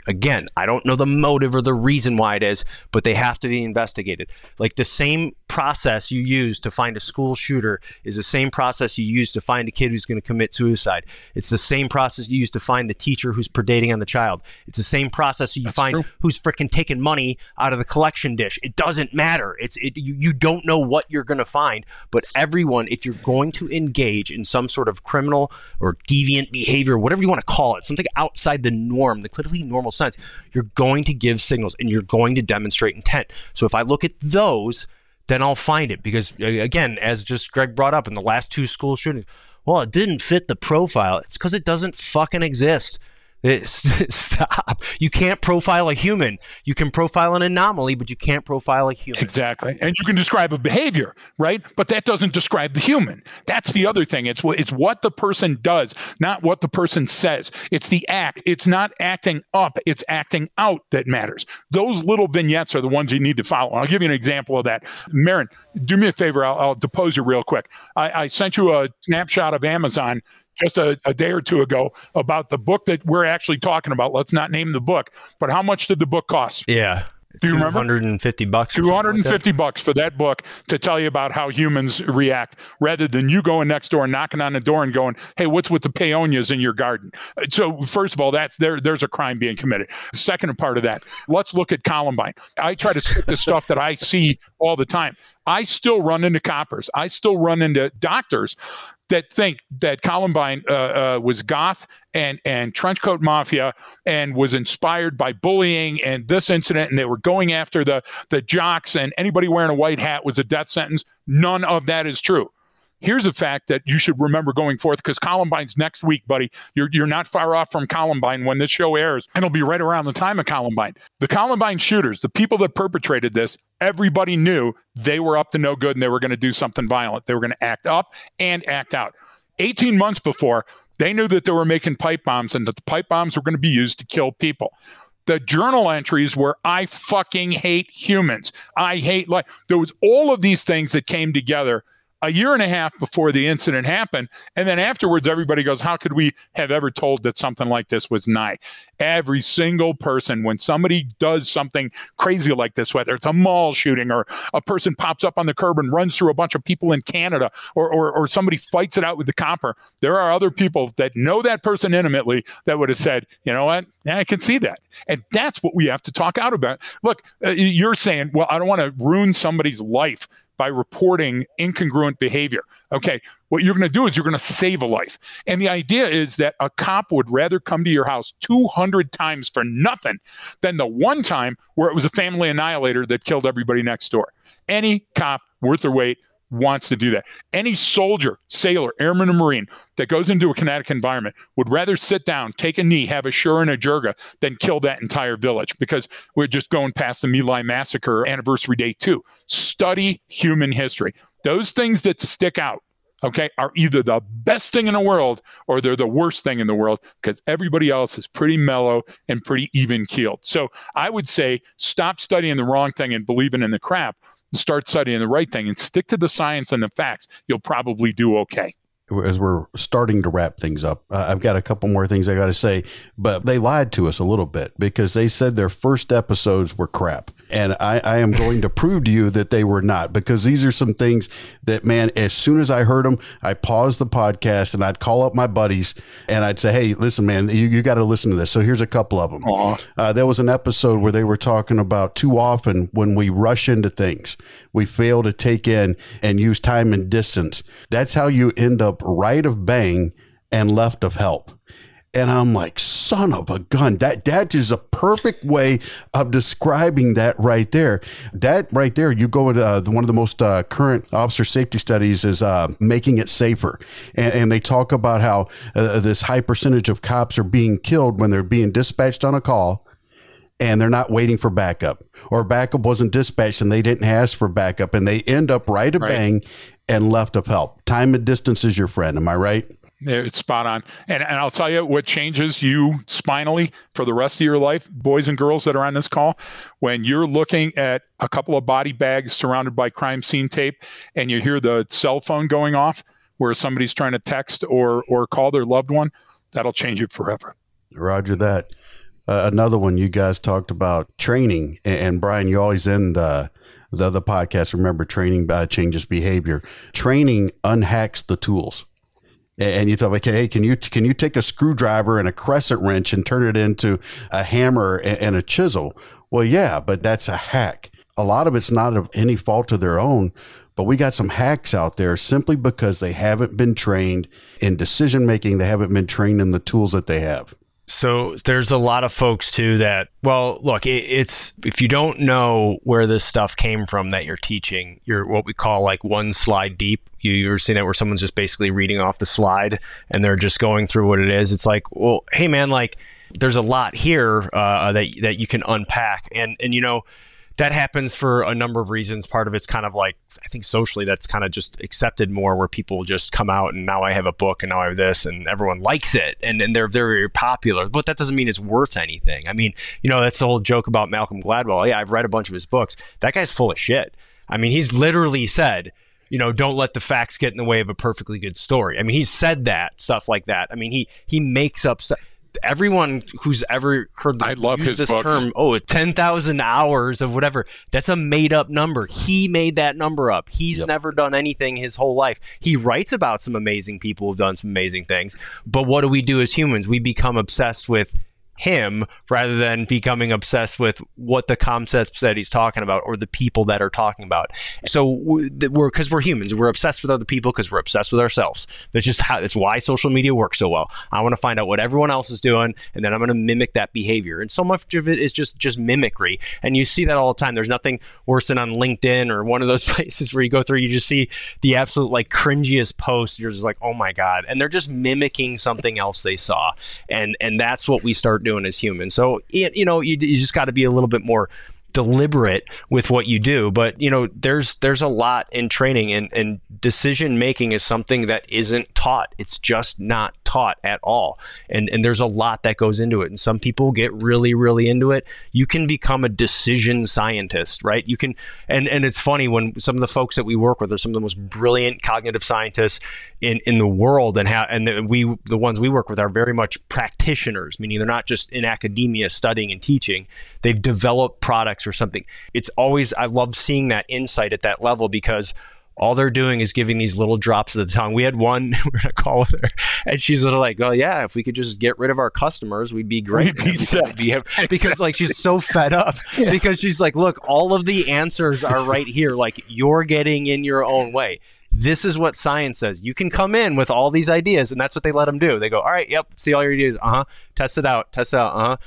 Again, I don't know the motive or the reason why it is, but they have to be investigated. Like the same process you use to find a school shooter is the same process you use to find a kid who's going to commit suicide. It's the same process you use to find the teacher who's predating on the child. It's the same process you That's find true. who's freaking taking money out of the collection dish. It doesn't matter. It's it, you, you don't know what you're going to find, but everyone, if you're going to engage in some sort of criminal or deviant behavior, whatever you want to call it, something outside the norm, the clinically normal sense, you're going to give signals and you're going to demonstrate intent. So if I look at those, then I'll find it because again, as just Greg brought up in the last two school shootings, well, it didn't fit the profile. It's because it doesn't fucking exist. Eh, stop. You can't profile a human. You can profile an anomaly, but you can't profile a human. Exactly. And you can describe a behavior, right? But that doesn't describe the human. That's the other thing. It's what it's what the person does, not what the person says. It's the act. It's not acting up, it's acting out that matters. Those little vignettes are the ones you need to follow. I'll give you an example of that. Marren, do me a favor. I'll, I'll depose you real quick. I, I sent you a snapshot of Amazon just a, a, day or two ago about the book that we're actually talking about. Let's not name the book, but how much did the book cost? Yeah. Do you remember? 250 bucks. 250 like bucks for that book to tell you about how humans react rather than you going next door and knocking on the door and going, "Hey, what's with the peonias in your garden?" So, first of all, that's there there's a crime being committed. Second part of that, let's look at Columbine. I try to stick the stuff that I see all the time. I still run into coppers. I still run into doctors that think that Columbine uh, uh, was goth and and trenchcoat mafia and was inspired by bullying and this incident, and they were going after the the jocks and anybody wearing a white hat was a death sentence. None of that is true. Here's a fact that you should remember going forth because Columbine's next week, buddy. You're, you're not far off from Columbine when this show airs, and it'll be right around the time of Columbine. The Columbine shooters, the people that perpetrated this, everybody knew they were up to no good and they were going to do something violent. They were going to act up and act out. 18 months before, they knew that they were making pipe bombs and that the pipe bombs were going to be used to kill people the journal entries were I fucking hate humans. I hate life. There was all of these things that came together a year and a half before the incident happened. And then afterwards, everybody goes, How could we have ever told that something like this was nigh? Every single person, when somebody does something crazy like this, whether it's a mall shooting or a person pops up on the curb and runs through a bunch of people in Canada or, or, or somebody fights it out with the copper, there are other people that know that person intimately that would have said, You know what? I can see that. And that's what we have to talk out about. Look, uh, you're saying, Well, I don't want to ruin somebody's life by reporting incongruent behavior. Okay, what you're going to do is you're going to save a life. And the idea is that a cop would rather come to your house 200 times for nothing than the one time where it was a family annihilator that killed everybody next door. Any cop worth their weight wants to do that. Any soldier, sailor, airman, or marine that goes into a kinetic environment would rather sit down, take a knee, have a shura and a jirga than kill that entire village because we're just going past the My Lai massacre anniversary day two. Study human history. Those things that stick out okay, are either the best thing in the world or they're the worst thing in the world because everybody else is pretty mellow and pretty even keeled. So I would say stop studying the wrong thing and believing in the crap start studying the right thing and stick to the science and the facts, you'll probably do okay as we're starting to wrap things up, uh, I've got a couple more things I got to say, but they lied to us a little bit because they said their first episodes were crap. And I, I, am going to prove to you that they were not because these are some things that, man, as soon as I heard them, I paused the podcast and I'd call up my buddies and I'd say, hey, listen, man, you, you got to listen to this. So here's a couple of them. Uh, there was an episode where they were talking about too often when we rush into things, we fail to take in and use time and distance. That's how you end up right of bang and left of help. And I'm like, son of a gun. That that is a perfect way of describing that right there. That right there, you go into uh, one of the most uh, current officer safety studies is uh, making it safer, and, and, they talk about how uh, this high percentage of cops are being killed when they're being dispatched on a call, and they're not waiting for backup, or backup wasn't dispatched and they didn't ask for backup, and they end up right a bang right. and left of help. Time and distance is your friend. Am I right? It's spot on. And, and I'll tell you what changes you spinally for the rest of your life, boys and girls that are on this call, when you're looking at a couple of body bags surrounded by crime scene tape and you hear the cell phone going off where somebody's trying to text or, or call their loved one, that'll change it forever. Roger that. Uh, another one you guys talked about training. And, and Brian, you always end the, the, the podcast. Remember, training uh, changes behavior. Training unhacks the tools and you tell me, hey, can you can you take a screwdriver and a crescent wrench and turn it into a hammer and a chisel? Well, yeah, but that's a hack. A lot of it's not of any fault of their own, but we got some hacks out there simply because they haven't been trained in decision making. They haven't been trained in the tools that they have. So there's a lot of folks too that, well, look, it, it's if you don't know where this stuff came from that you're teaching, you're what we call like one slide deep. You, you're seeing that where someone's just basically reading off the slide and they're just going through what it is. It's like, well, hey man, like there's a lot here uh, that that you can unpack, and and you know that happens for a number of reasons. Part of it's kind of like I think socially that's kind of just accepted more, where people just come out and now I have a book and now I have this and everyone likes it and, and they're very popular. But that doesn't mean it's worth anything. I mean, you know, that's the whole joke about Malcolm Gladwell. Yeah, I've read a bunch of his books. That guy's full of shit. I mean, he's literally said, you know, don't let the facts get in the way of a perfectly good story. I mean, he's said that stuff like that. I mean, he he makes up stuff everyone who's ever heard the, I love his this books. term, oh, 10,000 hours of whatever, that's a made up number. He made that number up. He's yep. never done anything his whole life. He writes about some amazing people who've done some amazing things. But what do we do as humans? We become obsessed with him rather than becoming obsessed with what the concepts that he's talking about or the people that are talking about. So we're because we're humans, we're obsessed with other people because we're obsessed with ourselves. That's just how that's why social media works so well. I want to find out what everyone else is doing, and then I'm going to mimic that behavior. And so much of it is just just mimicry, and you see that all the time. There's nothing worse than on LinkedIn or one of those places where you go through, you just see the absolute like cringiest post. You're just like, oh my god, and they're just mimicking something else they saw, and and that's what we start doing as humans. So you know, you, you just got to be a little bit more deliberate with what you do. But you know there's there's a lot in training and, and decision making is something that isn't taught. It's just not taught at all. And and there's a lot that goes into it. And some people get really really into it. You can become a decision scientist right? You can and and it's funny when some of the folks that we work with are some of the most brilliant cognitive scientists in in the world and how and we the ones we work with are very much practitioners meaning they're not just in academia studying and teaching. They've developed products or something. It's always, I love seeing that insight at that level because all they're doing is giving these little drops of the tongue. We had one, we are going to call with her, and she's little like, "Oh yeah, if we could just get rid of our customers, we'd be great." We'd be we'd be, because like she's so fed up yeah. because she's like, "Look, all of the answers are right here. Like you're getting in your own way." This is what science says. You can come in with all these ideas, and that's what they let them do. They go, "All right, yep, see all your ideas. Uh huh. Test it out. Test it out. Uh huh.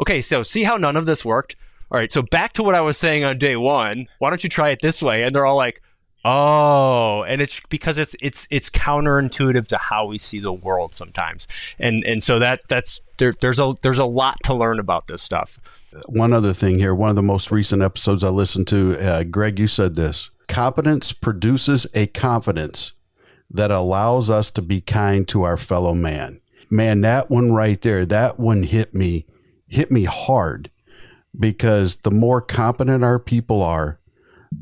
Okay, so see how none of this worked all right, so back to what I was saying on day one. Why don't you try it this way? And they're all like, oh, and it's because it's it's it's counterintuitive to how we see the world sometimes, and and so that that's there, there's a there's a lot to learn about this stuff. One other thing here, one of the most recent episodes I listened to, uh, Greg, you said this: competence produces a confidence that allows us to be kind to our fellow man. Man, that one right there, that one hit me, hit me hard because the more competent our people are,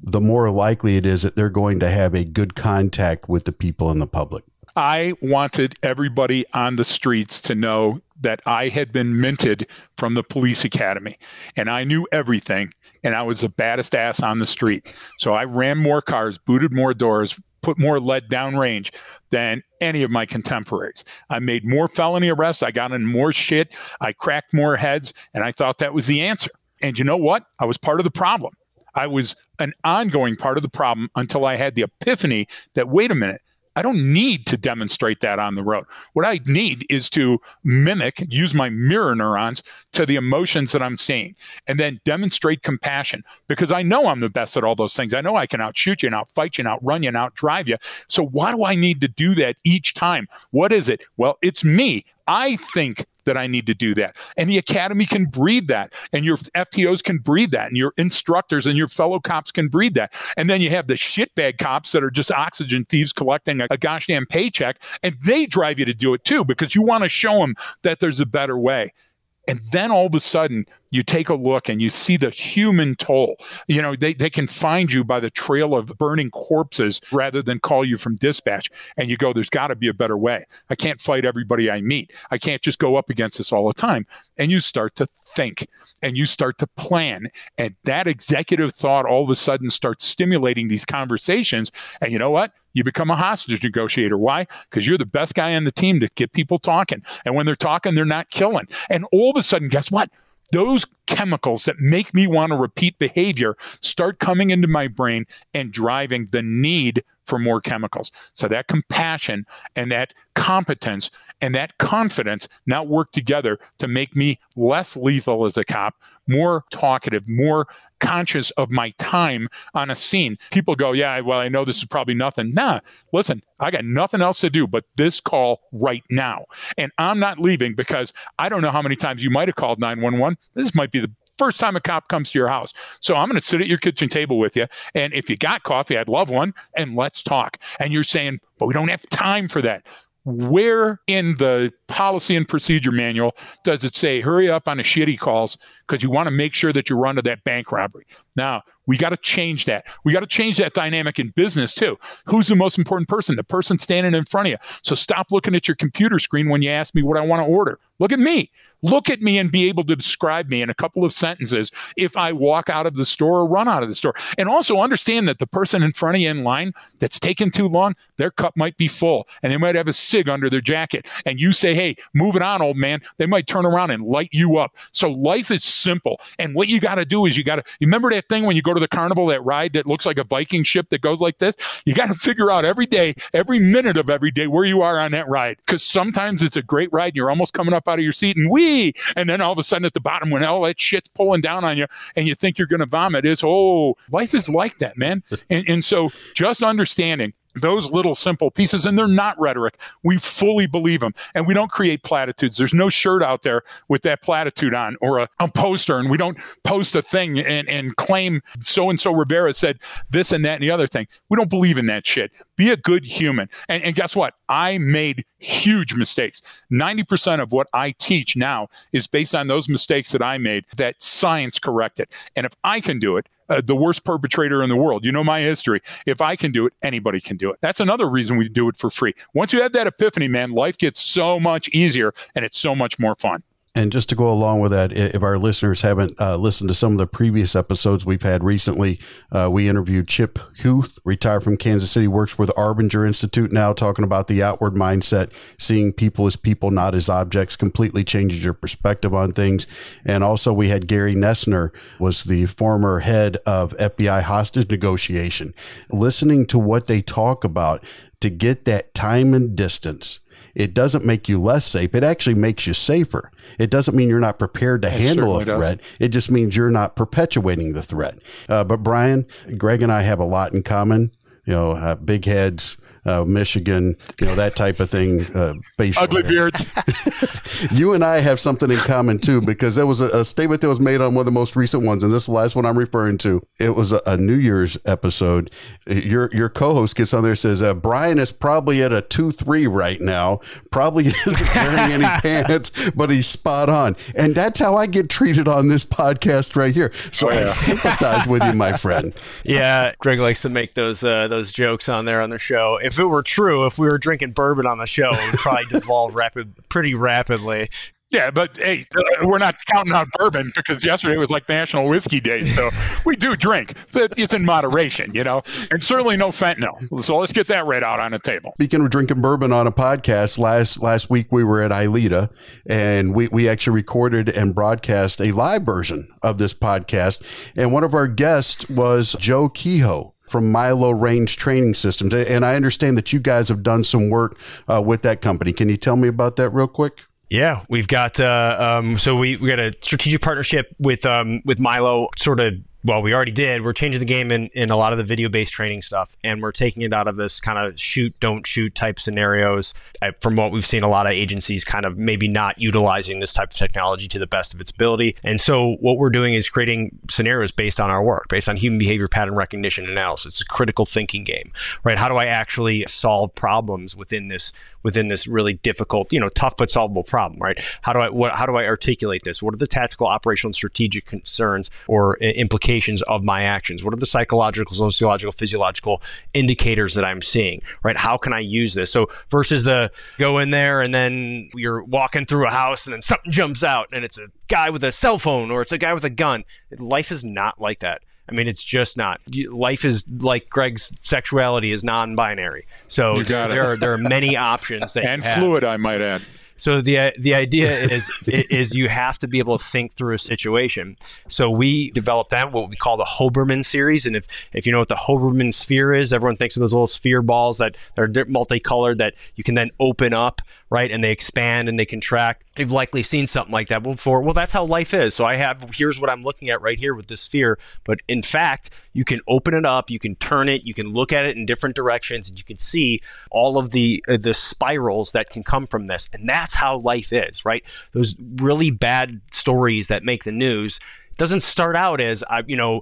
the more likely it is that they're going to have a good contact with the people in the public. I wanted everybody on the streets to know that I had been minted from the police academy and I knew everything and I was the baddest ass on the street. So I ran more cars, booted more doors, put more lead downrange than any of my contemporaries. I made more felony arrests. I got in more shit. I cracked more heads. And I thought that was the answer. And you know what? I was part of the problem. I was an ongoing part of the problem until I had the epiphany that, wait a minute, I don't need to demonstrate that on the road. What I need is to mimic, use my mirror neurons to the emotions that I'm seeing, and then demonstrate compassion because I know I'm the best at all those things. I know I can outshoot you and outfight you and outrun you and outdrive you. So why do I need to do that each time? What is it? Well, it's me. I think that I need to do that. And the academy can breed that. And your FTOs can breed that. And your instructors and your fellow cops can breed that. And then you have the shitbag cops that are just oxygen thieves collecting a, a gosh damn paycheck. And they drive you to do it too because you want to show them that there's a better way. And then all of a sudden, you take a look and you see the human toll. You know, they, they can find you by the trail of burning corpses rather than call you from dispatch. And you go, there's got to be a better way. I can't fight everybody I meet. I can't just go up against this all the time. And you start to think and you start to plan. And that executive thought all of a sudden starts stimulating these conversations. And you know what? You become a hostage negotiator. Why? Because you're the best guy on the team to get people talking. And when they're talking, they're not killing. And all of a sudden, guess what? Those chemicals that make me want to repeat behavior start coming into my brain and driving the need for more chemicals. So that compassion and that competence and that confidence now work together to make me less lethal as a cop, more talkative, more conscious of my time on a scene. People go, Yeah, well, I know this is probably nothing. Nah, listen, I got nothing else to do but this call right now. And I'm not leaving because I don't know how many times you might have called 911. This might be the first time a cop comes to your house. So I'm going to sit at your kitchen table with you. And if you got coffee, I'd love one and let's talk. And you're saying, but we don't have time for that where in the policy and procedure manual does it say hurry up on the shitty calls because you want to make sure that you run to that bank robbery? Now, we got to change that. We got to change that dynamic in business too. Who's the most important person? The person standing in front of you. So stop looking at your computer screen when you ask me what I want to order. Look at me. Look at me and be able to describe me in a couple of sentences if I walk out of the store or run out of the store. And also understand that the person in front of you in line that's taking too long, their cup might be full and they might have a cig under their jacket. And you say, hey, move it on, old man. They might turn around and light you up. So life is simple. And what you got to do is you got to remember that thing when you go to the carnival, that ride that looks like a Viking ship that goes like this? You got to figure out every day, every minute of every day where you are on that ride. Because sometimes it's a great ride and you're almost coming up out of your seat and And then all of a sudden at the bottom, when all that shit's pulling down on you and you think you're going to vomit, it's, oh, life is like that, man. and, and so just understanding those little simple pieces and they're not rhetoric. We fully believe them and we don't create platitudes. There's no shirt out there with that platitude on or a, a poster and we don't post a thing and, and claim so and so rivera said this and that and the other thing. We don't believe in that shit. Be a good human. And, and guess what? I made huge mistakes. 90% of what i teach now is based on those mistakes that i made that science corrected. And if i can do it uh, the worst perpetrator in the world. You know my history. If I can do it, anybody can do it. That's another reason we do it for free. Once you have that epiphany, man, life gets so much easier and it's so much more fun. And just to go along with that, if our listeners haven't uh, listened to some of the previous episodes we've had recently, uh, we interviewed Chip Huth, retired from Kansas City, works the Arbinger Institute now, talking about the outward mindset, seeing people as people, not as objects, completely changes your perspective on things. And also, we had Gary Noesner, was the former head of FBI hostage negotiation, listening to what they talk about to get that time and distance it doesn't make you less safe. It actually makes you safer. It doesn't mean you're not prepared to it handle a threat. Does. It just means you're not perpetuating the threat. Uh, but Brian, Greg, and I have a lot in common. You know, uh, big heads, uh, Michigan, you know, that type of thing. Uh, Ugly hair. beards. you and I have something in common too, because there was a, a, statement that was made on one of the most recent ones, and this is the last one I'm referring to. It was a, a New Year's episode. Your your co-host gets on there and says, uh, Brian is probably at a two three right now. Probably isn't wearing any pants, but he's spot on. And that's how I get treated on this podcast right here. So oh, yeah. I sympathize with you, my friend. Yeah, Greg likes to make those uh, those jokes on there on the show. If if it were true, if we were drinking bourbon on the show, it would probably devolve rapid, pretty rapidly. Yeah, but hey, uh, we're not counting out bourbon because yesterday was like National Whiskey Day. So we do drink. But it's in moderation, you know, and certainly no fentanyl. So let's get that right out on the table. Speaking of drinking bourbon on a podcast, last last week we were at ILEETA and we, we actually recorded and broadcast a live version of this podcast. And one of our guests was Joe Kehoe from Milo Range Training Systems. And I understand that you guys have done some work uh, with that company. Can you tell me about that real quick? Yeah, we've got uh, um, so we we got a strategic partnership with um, with Milo, sort of well, we already did. We're changing the game in, in a lot of the video based training stuff, and we're taking it out of this kind of shoot, don't shoot type scenarios. I, from what we've seen, a lot of agencies kind of maybe not utilizing this type of technology to the best of its ability. And so, what we're doing is creating scenarios based on our work, based on human behavior pattern recognition analysis. It's a critical thinking game, right? How do I actually solve problems within this within this really difficult, you know, tough but solvable problem, right? How do I what how do I articulate this? What are the tactical, operational, and strategic concerns or uh, implications of my actions? What are the psychological, sociological, physiological indicators that I'm seeing, right? How can I use this? So versus the go in there and then you're walking through a house and then something jumps out and it's a guy with a cell phone or it's a guy with a gun. Life is not like that. I mean, it's just not. Life is like Greg's sexuality is non-binary. So there are there are many options that and fluid, I might add. So the uh, the idea is is you have to be able to think through a situation. So we developed that what we call the Hoberman series, and if if you know what the Hoberman sphere is, everyone thinks of those little sphere balls that are multicolored that you can then open up, right, and they expand and they contract. You've likely seen something like that before. Well, that's how life is. So I have here's what I'm looking at right here with this sphere, but in fact, you can open it up, you can turn it, you can look at it in different directions, and you can see all of the uh, the spirals that can come from this, and that's how life is, right? Those really bad stories that make the news doesn't start out as uh, you know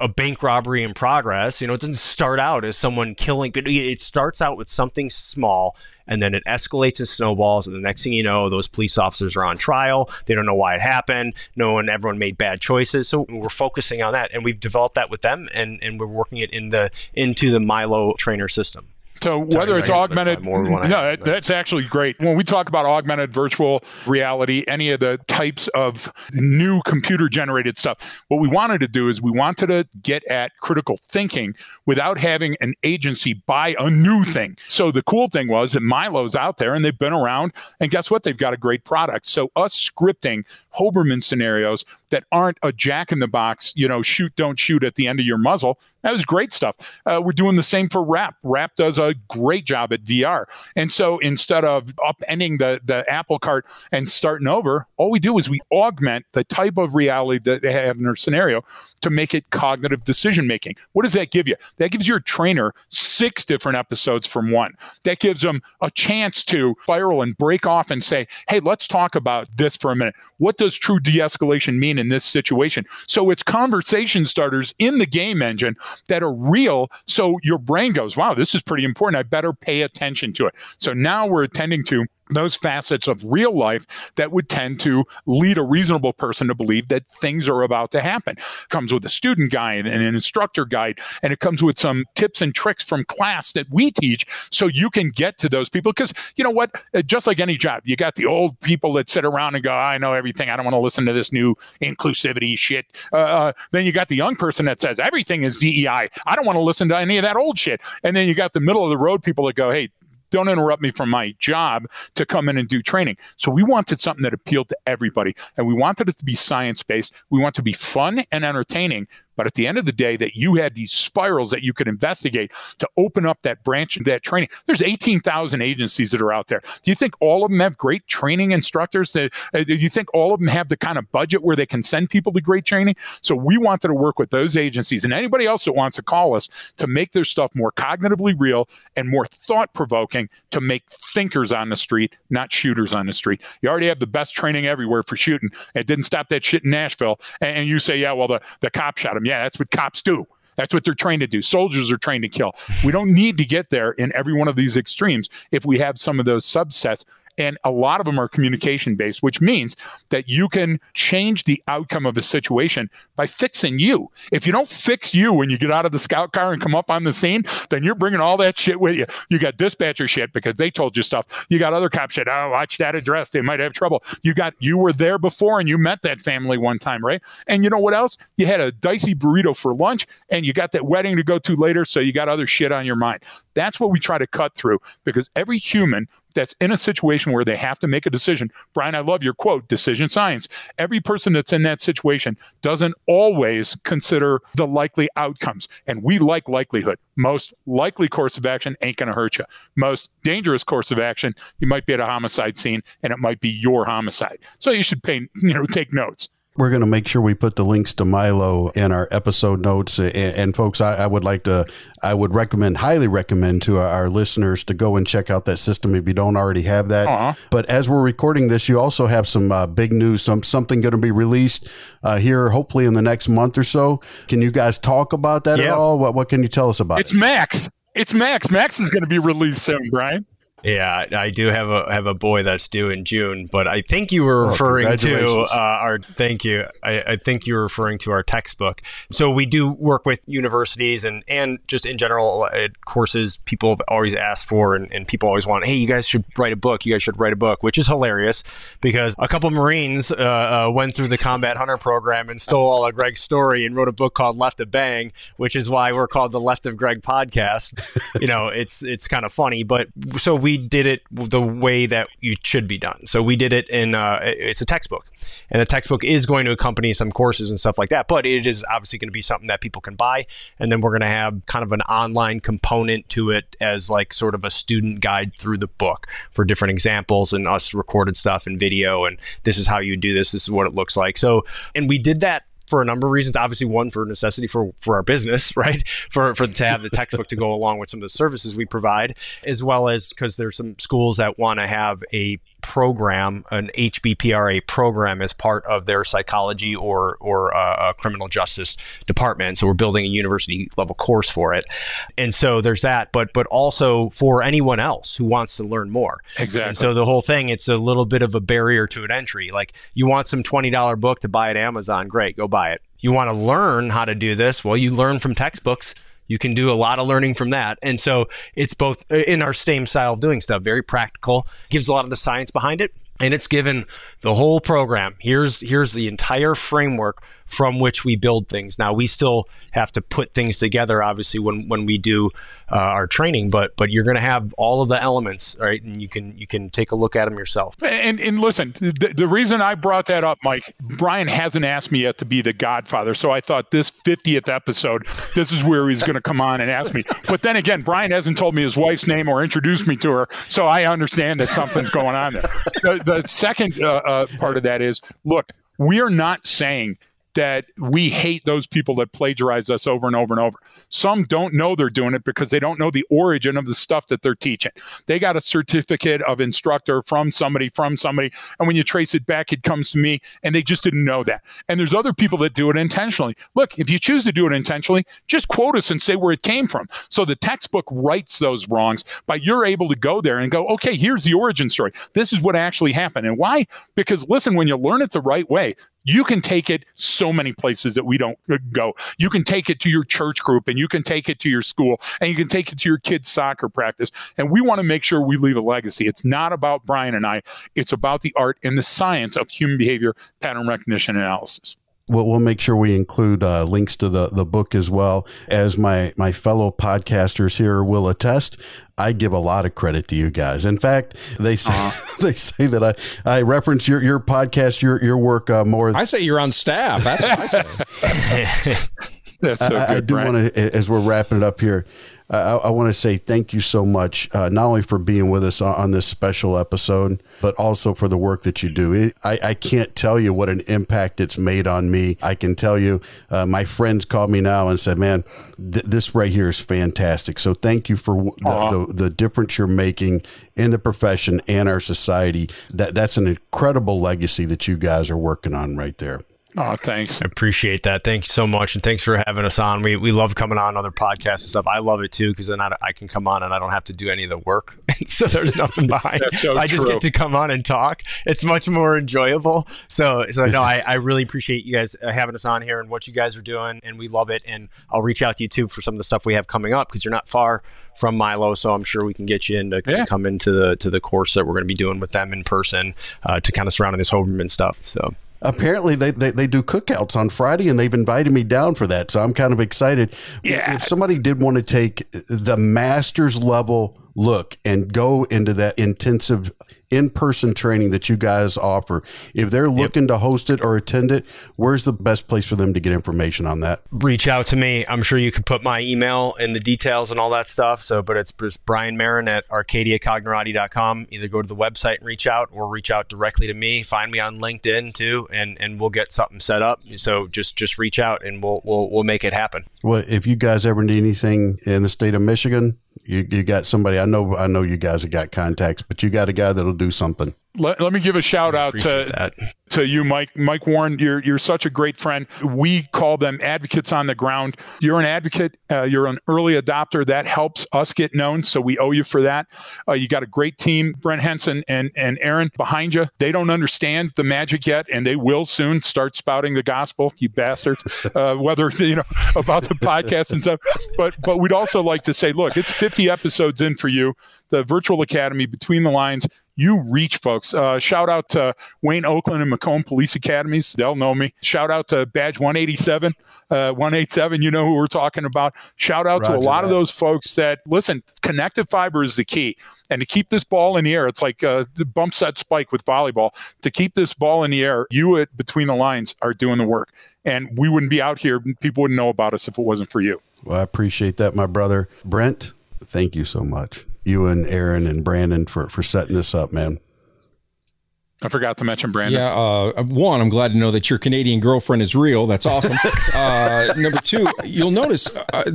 a bank robbery in progress. You know, it doesn't start out as someone killing, but it starts out with something small and then it escalates and snowballs. And the next thing you know, those police officers are on trial. They don't know why it happened. No one, everyone made bad choices. So we're focusing on that, and we've developed that with them, and and we're working it in the into the Milo trainer system. So whether it's augmented, no, that, that's actually great. When we talk about augmented virtual reality, any of the types of new computer generated stuff, what we wanted to do is we wanted to get at critical thinking without having an agency buy a new thing. So the cool thing was that Milo's out there and they've been around, and guess what? They've got a great product. So us scripting Hoberman scenarios that aren't a jack in the box, you know, shoot, don't shoot at the end of your muzzle. That was great stuff. Uh, we're doing the same for Wrap. Wrap does a great job at VR. And so instead of upending the, the apple cart and starting over, all we do is we augment the type of reality that they have in their scenario to make it cognitive decision making. What does that give you? That gives your trainer six different episodes from one. That gives them a chance to spiral and break off and say, hey, let's talk about this for a minute. What does true de escalation mean in this situation? So it's conversation starters in the game engine that are real. So your brain goes, wow, this is pretty important. I better pay attention to it. So now we're attending to those facets of real life that would tend to lead a reasonable person to believe that things are about to happen. It comes with a student guide and an instructor guide, and it comes with some tips and tricks from class that we teach so you can get to those people. Because you know what? Uh, just like any job, you got the old people that sit around and go, I know everything. I don't want to listen to this new inclusivity shit. Uh, uh, then you got the young person that says everything is DEI. I don't want to listen to any of that old shit. And then you got the middle of the road people that go, hey, don't interrupt me from my job to come in and do training. So we wanted something that appealed to everybody and we wanted it to be science based. We want to be fun and entertaining, but at the end of the day, that you had these spirals that you could investigate to open up that branch of that training. There's 18,000 agencies that are out there. Do you think all of them have great training instructors? Uh, do you think all of them have the kind of budget where they can send people to great training? So we wanted to work with those agencies and anybody else that wants to call us to make their stuff more cognitively real and more thought provoking to make thinkers on the street, not shooters on the street. You already have the best training everywhere for shooting. It didn't stop that shit in Nashville. And, and you say, yeah, well, the, the cop shot him yeah, that's what cops do. That's what they're trained to do. Soldiers are trained to kill. We don't need to get there in every one of these extremes if we have some of those subsets and a lot of them are communication based, which means that you can change the outcome of the situation by fixing you. If you don't fix you when you get out of the scout car and come up on the scene, then you're bringing all that shit with you. You got dispatcher shit because they told you stuff. You got other cop shit. Oh, watch that address. They might have trouble. You got, you were there before and you met that family one time, right? And you know what else? You had a dicey burrito for lunch and you got that wedding to go to later. So you got other shit on your mind. That's what we try to cut through because every human that's in a situation where they have to make a decision. Brian, I love your quote, decision science. Every person that's in that situation doesn't always consider the likely outcomes. And we like likelihood. Most likely course of action ain't going to hurt you. Most dangerous course of action, you might be at a homicide scene and it might be your homicide. So you should pay, you know, take notes. We're going to make sure we put the links to Milo in our episode notes. And, and folks, I, I, would like to, I would recommend, highly recommend to our, listeners to go and check out that system if you don't already have that. Uh-huh. But as we're recording this, you also have some uh, big news, some something going to be released uh, here, hopefully in the next month or so. Can you guys talk about that yeah. at all? What What can you tell us about it's it? Max. It's Max. Max is going to be released soon, Brian. Yeah, I do have a have a boy that's due in June, but I think you were oh, referring to uh, our. Thank you. I, I, think you were referring to our textbook. So we do work with universities and and just in general uh, courses. People have always asked for, and, and people always want. Hey, you guys should write a book. You guys should write a book, which is hilarious because a couple Marines uh, uh, went through the combat hunter program and stole all of Greg's story and wrote a book called Left of Bang, which is why we're called the Left of Greg podcast. you know, it's it's kind of funny, but so we did it the way that you should be done. So we did it in uh, it's a textbook, and the textbook is going to accompany some courses and stuff like that. But it is obviously going to be something that people can buy, and then we're going to have kind of an online component to it as like sort of a student guide through the book for different examples and us recorded stuff and video, and this is how you do this. This is what it looks like. So, and we did that for a number of reasons. Obviously, one for necessity for for our business, right? For for to have the textbook to go along with some of the services we provide, as well as because there's some schools that want to have a program, an HBPR&A program, as part of their psychology or or uh, criminal justice department. So we're building a university level course for it, and so there's that. But but also for anyone else who wants to learn more. Exactly. And so the whole thing, it's a little bit of a barrier to an entry. Like you want some twenty dollar book to buy at Amazon, great, go buy it. You want to learn how to do this? Well, you learn from textbooks you can do a lot of learning from that. And so it's both uh, in our same style of doing stuff, very practical, gives a lot of the science behind it. And it's given the whole program. Here's here's the entire framework from which we build things. Now we still have to put things together, obviously, when when we do uh, our training. But but you're going to have all of the elements, right? And you can you can take a look at them yourself. And and listen, the, the reason I brought that up, Mike, Brian hasn't asked me yet to be the Godfather, so I thought this 50th episode, this is where he's going to come on and ask me. But then again, Brian hasn't told me his wife's name or introduced me to her, so I understand that something's going on there. The, the second uh, uh, part of that is, look, we are not saying that we hate those people that plagiarize us over and over and over. Some don't know they're doing it because they don't know the origin of the stuff that they're teaching. They got a certificate of instructor from somebody, from somebody. And when you trace it back, it comes to me, and they just didn't know that. And there's other people that do it intentionally. Look, if you choose to do it intentionally, just quote us and say where it came from. So the textbook writes those wrongs, but you're able to go there and go, okay, here's the origin story. This is what actually happened. And why? Because listen, when you learn it the right way, you can take it so many places that we don't go. You can take it to your church group and you can take it to your school and you can take it to your kids' soccer practice. And we want to make sure we leave a legacy. It's not about Brian and I, it's about the art and the science of human behavior pattern recognition analysis. We'll, we'll make sure we include uh, links to the, the book as well. As my, my fellow podcasters here will attest, I give a lot of credit to you guys. In fact, they say uh-huh. they say that I, I reference your, your podcast, your your work uh, more. I say you're on staff. That's what I say. That's so I, good, I do want to, as we're wrapping it up here, I, I want to say thank you so much, uh, not only for being with us on, on, this special episode, but also for the work that you do. It, I, I, can't tell you what an impact it's made on me. I can tell you, uh, my friends called me now and said, man, th- this right here is fantastic. So thank you for the, the, the difference you're making in the profession and our society. That That's an incredible legacy that you guys are working on right there. Oh, thanks. I appreciate that. Thank you so much, and thanks for having us on. We we love coming on other podcasts and stuff. I love it too because then I, I can come on and I don't have to do any of the work, so there's nothing behind. so I just true. get to come on and talk. It's much more enjoyable. So so no, I, I really appreciate you guys uh, having us on here and what you guys are doing, and we love it. And I'll reach out to you too for some of the stuff we have coming up because you're not far from Milo, so I'm sure we can get you in to, yeah. to come into the to the course that we're going to be doing with them in person uh, to kind of surrounding this Hoberman stuff. So apparently they, they, they do cookouts on Friday and they've invited me down for that. So I'm kind of excited. Yeah. If somebody did want to take the master's level look and go into that intensive in-person training that you guys offer. If they're looking yep. to host it or attend it where's the best place for them to get information on that? Reach out to me. I'm sure you could put my email in the details and all that stuff. So but it's just brian marren at arcadiacognerati.com either go to the website and reach out or reach out directly to me. Find me on linkedin too and and we'll get something set up. So just just reach out and we'll we'll, we'll make it happen. Well if you guys ever need anything in the state of michigan you, you got somebody. I know I know you guys have got contacts, but you got a guy that'll do something. Let, let me give a shout out to that. to you, Mike. Mike Warren, you're you're such a great friend. We call them advocates on the ground. You're an advocate. Uh, you're an early adopter. That helps us get known, so we owe you for that. Uh, you got a great team, Brent Hinson and and Aaron behind you. They don't understand the magic yet, and they will soon start spouting the gospel. You bastards, uh, whether you know about the podcast and stuff. But but we'd also like to say, look, it's 50 episodes in for you. The Virtual Academy, Between the Lines you reach folks. Uh, shout out to Wayne Oakland and Macomb Police Academies. They'll know me. Shout out to Badge 187, uh, 187. You know who we're talking about. Shout out Roger to a lot that. of those folks that listen. Connected fiber is the key, and to keep this ball in the air, it's like a bump set spike with volleyball. To keep this ball in the air, you at between the lines are doing the work, and we wouldn't be out here. People wouldn't know about us if it wasn't for you. Well, I appreciate that, my brother Brent. Thank you so much you and Aaron and Brandon for for setting this up, man. I forgot to mention Brandon. Yeah, uh, one, I'm glad to know that your Canadian girlfriend is real. That's awesome. uh, number two, you'll notice uh,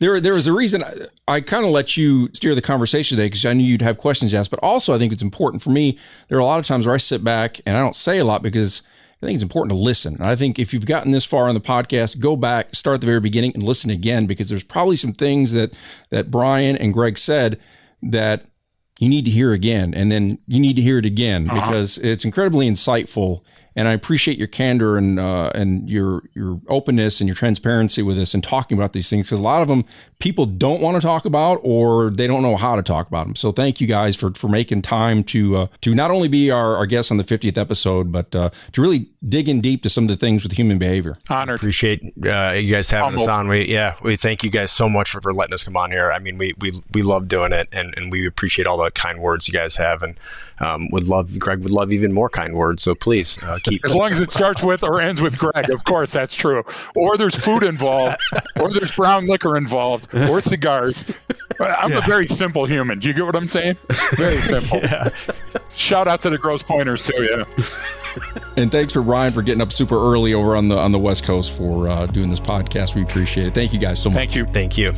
there there was a reason I, I kind of let you steer the conversation today because I knew you'd have questions asked. But also, I think it's important for me. There are a lot of times where I sit back and I don't say a lot because I think it's important to listen. And I think if you've gotten this far on the podcast, go back, start at the very beginning, and listen again because there's probably some things that that Brian and Greg said that you need to hear again and then you need to hear it again uh-huh. because it's incredibly insightful and I appreciate your candor and uh, and your your openness and your transparency with us and talking about these things because a lot of them people don't want to talk about or they don't know how to talk about them. So thank you guys for for making time to uh, to not only be our, our guest on the 50th episode, but uh, to really dig in deep to some of the things with human behavior. Honored. Appreciate uh, you guys having Humble. us on. We yeah, we thank you guys so much for, for letting us come on here. I mean, we we, we love doing it, and, and we appreciate all the kind words you guys have, and um, would love Greg would love even more kind words. So please uh, keep as long as it starts with or ends with Greg. Of course, that's true. Or there's food involved, or there's brown liquor involved, or cigars. I'm yeah. a very simple human. Do you get what I'm saying? Very simple. yeah. Shout out to the Grosse Pointers too. Yeah. and thanks for Ryan for getting up super early over on the on the West Coast for uh, doing this podcast. We appreciate it. Thank you guys so much. Thank you. Thank you.